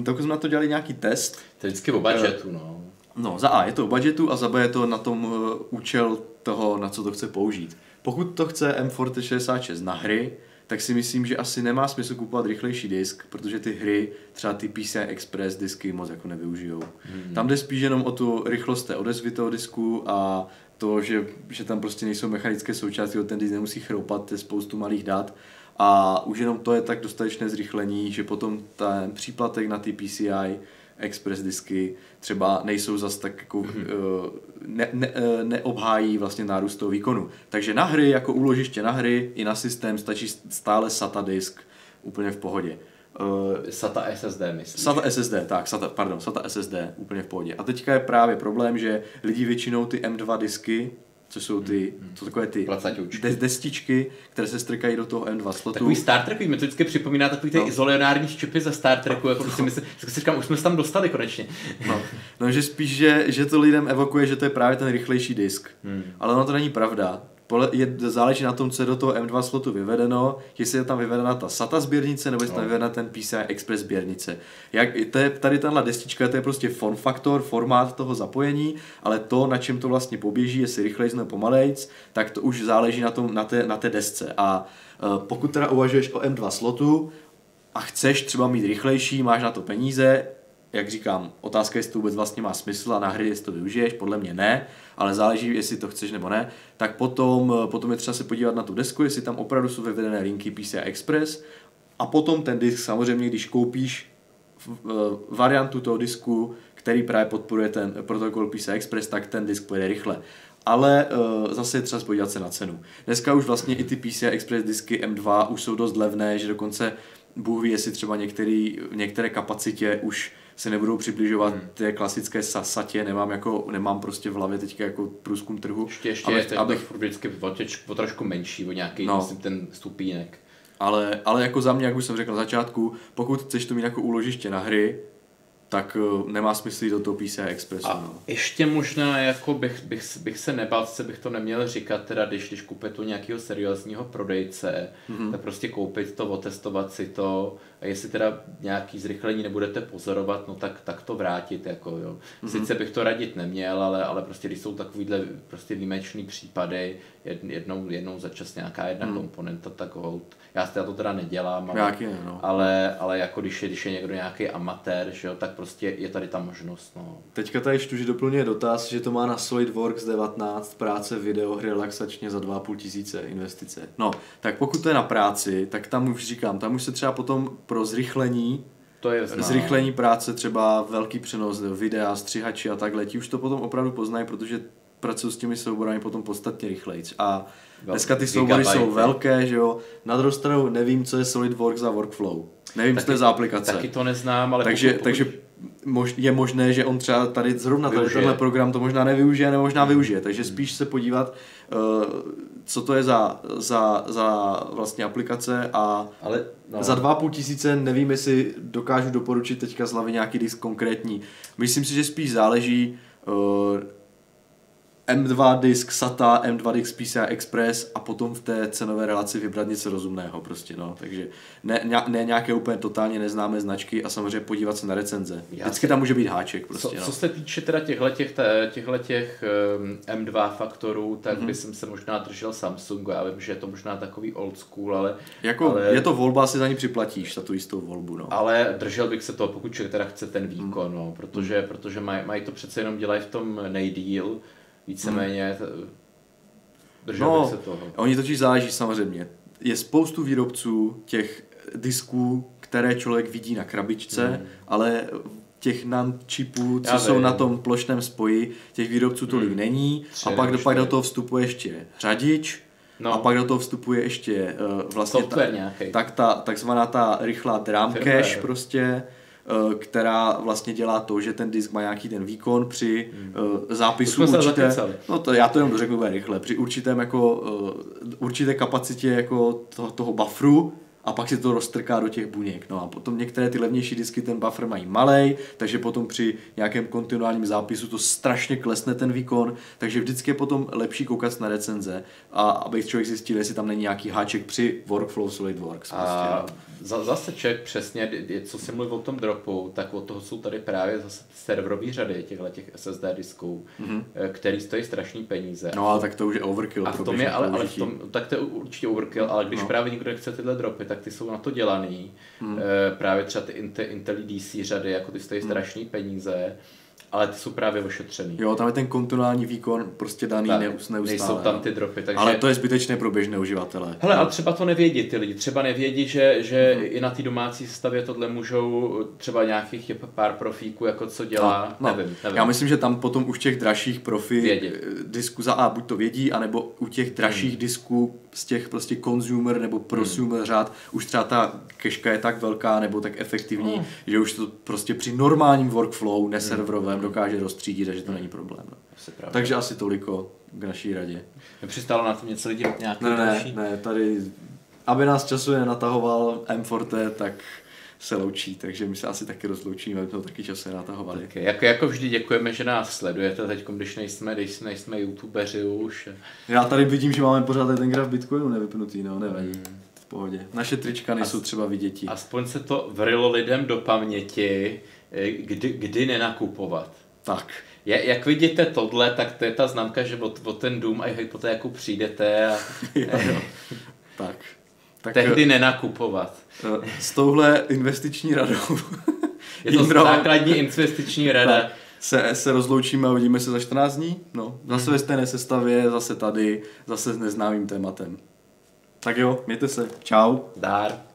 tak jsme na to dělali nějaký test. To je vždycky o budgetu, no. No, za A je to o budgetu a za B je to na tom uh, účel toho, na co to chce použít. Pokud to chce M466 na hry, tak si myslím, že asi nemá smysl kupovat rychlejší disk, protože ty hry, třeba ty PCI Express disky moc jako nevyužijou. Hmm. Tam jde spíš jenom o tu rychlost té odezvy toho disku a to, že, že tam prostě nejsou mechanické součásti, ten disk nemusí chroupat, je spoustu malých dat a už jenom to je tak dostatečné zrychlení, že potom ten příplatek na ty PCI Express disky třeba nejsou zas tak jako, mm-hmm. ne, ne, neobhájí vlastně nárůst toho výkonu. Takže na hry, jako úložiště na hry i na systém stačí stále SATA disk úplně v pohodě. Uh, SATA SSD, myslím. SATA SSD, tak, SATA, pardon, SATA SSD, úplně v pohodě. A teďka je právě problém, že lidi většinou ty M2 disky, co jsou ty, hmm. to takové ty des, destičky, které se strkají do toho M2 slotu. Takový Star Trek, mi to vždycky připomíná takový ty no. izolionární ščipy ze Star Treku, no. jako si myslím, že si říkám, už jsme se tam dostali konečně. No, no že spíš, že, že to lidem evokuje, že to je právě ten rychlejší disk. Hmm. Ale ono to není pravda je, záleží na tom, co je do toho M2 slotu vyvedeno, jestli je tam vyvedena ta SATA sběrnice, nebo jestli no. tam vyvedena ten PCI Express sběrnice. Jak, to je, tady tahle destička, to je prostě form faktor, formát toho zapojení, ale to, na čem to vlastně poběží, jestli rychlejc nebo pomalejc, tak to už záleží na, tom, na, té, na té desce. A uh, pokud teda uvažuješ o M2 slotu a chceš třeba mít rychlejší, máš na to peníze, jak říkám, otázka, jestli to vůbec vlastně má smysl a na hry, jestli to využiješ, podle mě ne, ale záleží, jestli to chceš nebo ne, tak potom, potom je třeba se podívat na tu desku, jestli tam opravdu jsou vyvedené linky PCI Express a potom ten disk samozřejmě, když koupíš variantu toho disku, který právě podporuje ten protokol PCI Express, tak ten disk pojede rychle. Ale uh, zase je třeba podívat se na cenu. Dneska už vlastně i ty PCI Express disky M2 už jsou dost levné, že dokonce Bůh ví, jestli třeba některý, některé kapacitě už se nebudou přibližovat hmm. té klasické satě, nemám, jako, nemám prostě v hlavě teďka jako průzkum trhu. Ještě, ještě abych, je abych... vždycky o trošku menší, o nějaký no. myslím, ten stupínek. Ale, ale jako za mě, jak už jsem řekl na začátku, pokud chceš to mít jako úložiště na hry, tak uh, nemá smysl jít do toho PCI Expressu. A no. ještě možná jako bych, bych, bych se nebál, se bych to neměl říkat, teda když, když koupit tu nějakého seriózního prodejce, mm-hmm. tak prostě koupit to, otestovat si to a jestli teda nějaký zrychlení nebudete pozorovat, no tak, tak to vrátit, jako jo. Mm-hmm. Sice bych to radit neměl, ale, ale prostě když jsou takovýhle prostě výjimečný případy, jednou, jednou za čas nějaká jedna mm. komponenta, tak hold. Já, já to teda nedělám, ale, Nějaký, no. ale, ale jako když je, když je někdo nějaký amatér, že jo, tak prostě je tady ta možnost. No. Teďka tady čtu, že doplňuje dotaz, že to má na SolidWorks 19 práce videohry relaxačně za 2,5 tisíce investice. No, tak pokud to je na práci, tak tam už říkám, tam už se třeba potom pro zrychlení to je. Zrychlení práce, třeba velký přenos videa, střihači a takhle, ti už to potom opravdu poznají, protože pracují s těmi souborami potom podstatně rychleji. A dneska ty soubory jsou velké, že jo. Na druhou stranu nevím, co je SolidWorks a Workflow. Nevím, taky, co to je za aplikace. Taky to neznám, ale takže, pokud, takže je možné, že on třeba tady zrovna tady tenhle program to možná nevyužije, nebo možná využije. Takže spíš se podívat, uh, co to je za, za, za vlastně aplikace a Ale, no. za dva půl tisíce nevím, jestli dokážu doporučit teďka z hlavy nějaký disk konkrétní. Myslím si, že spíš záleží uh, M2 disk SATA, M2 disk PCI Express a potom v té cenové relaci vybrat něco rozumného prostě, no. Takže ne, ne nějaké úplně totálně neznámé značky a samozřejmě podívat se na recenze. Vždycky tam může být háček prostě, co, no. co se týče teda těchhle těch, těchhle těch um, M2 faktorů, tak mm-hmm. by jsem se možná držel Samsungu. Já vím, že je to možná takový old school, ale... Jako ale, je to volba, si za ní připlatíš, za tu jistou volbu, no. Ale držel bych se toho, pokud člověk teda chce ten výkon, mm. no, protože, protože mají maj to přece jenom dělají v tom nejdíl, víceméně hmm. držel no, se toho. Oni totiž záleží samozřejmě. Je spoustu výrobců těch disků, které člověk vidí na krabičce, hmm. ale těch chipů, co Já jsou vím. na tom plošném spoji, těch výrobců tolik hmm. není. Tři, a pak, do, pak do toho vstupuje ještě řadič, No. A pak do toho vstupuje ještě uh, vlastně ta, tak ta takzvaná ta rychlá drum cache prostě, která vlastně dělá to, že ten disk má nějaký ten výkon při hmm. zápisu určité, no to já to jenom řeknu rychle, při určitém jako, uh, určité kapacitě jako toho, toho bufferu, a pak si to roztrká do těch buněk. No a potom některé ty levnější disky ten buffer mají malej, takže potom při nějakém kontinuálním zápisu to strašně klesne ten výkon, takže vždycky je potom lepší koukat na recenze a aby člověk zjistil, jestli tam není nějaký háček při workflow SolidWorks. A prostě. Zase ček přesně, co si mluvil o tom dropu, tak od toho jsou tady právě zase serverové řady těchto těch SSD disků, mm-hmm. který stojí strašný peníze. No ale tak to už je overkill. A v tom je, ale, ale v tom, tak to je určitě overkill, ale když no. právě někdo chce tyhle dropy, tak ty jsou na to dělaný. E, právě třeba ty Intel DC řady, jako ty stojí hmm. strašný peníze. Ale ty jsou právě ošetřený. Jo, tam je ten kontinuální výkon prostě daný tak, neustále. Nejsou tam ty dropy, takže... Ale to je zbytečné pro běžné uživatele. Hele, ale třeba to nevědí ty lidi, třeba nevědí, že, že mm-hmm. i na té domácí stavě tohle můžou třeba nějakých pár profíků, jako co dělá, no, no. Nevím, nevím. Já myslím, že tam potom už těch dražších profi eh, disků za A buď to vědí, anebo u těch dražších mm. disků z těch prostě consumer nebo prosumer mm. řád už třeba ta keška je tak velká nebo tak efektivní, mm. že už to prostě při normálním workflow, neserverovém, mm. Dokáže rozstřídit, takže to není problém. No. Takže asi toliko k naší radě. Přistálo na tom něco lidi nějaký ne, další? Ne, ne, tady, aby nás času nenatahoval M4, tak se loučí, takže my se asi taky rozloučíme, aby to taky časem natahovali. Okay. Jako, jako vždy děkujeme, že nás sledujete teď, když nejsme, když nejsme youtubeři už. Já tady vidím, že máme pořád ten graf Bitcoinu nevypnutý, no, nevadí. Hmm. V pohodě. Naše trička nejsou As, třeba viděti. Aspoň se to vrilo lidem do paměti, kdy, kdy nenakupovat. Tak. Je, jak vidíte tohle, tak to je ta známka, že o, o ten dům a po té jako přijdete a... jo, jo. tak. tak. Tehdy nenakupovat. Eh, s touhle investiční radou. Je to Jindro, základní investiční rada. Se, se rozloučíme a uvidíme se za 14 dní. No, zase hmm. ve stejné sestavě, zase tady, zase s neznámým tématem. Tak jo, mějte se. Čau. Dár.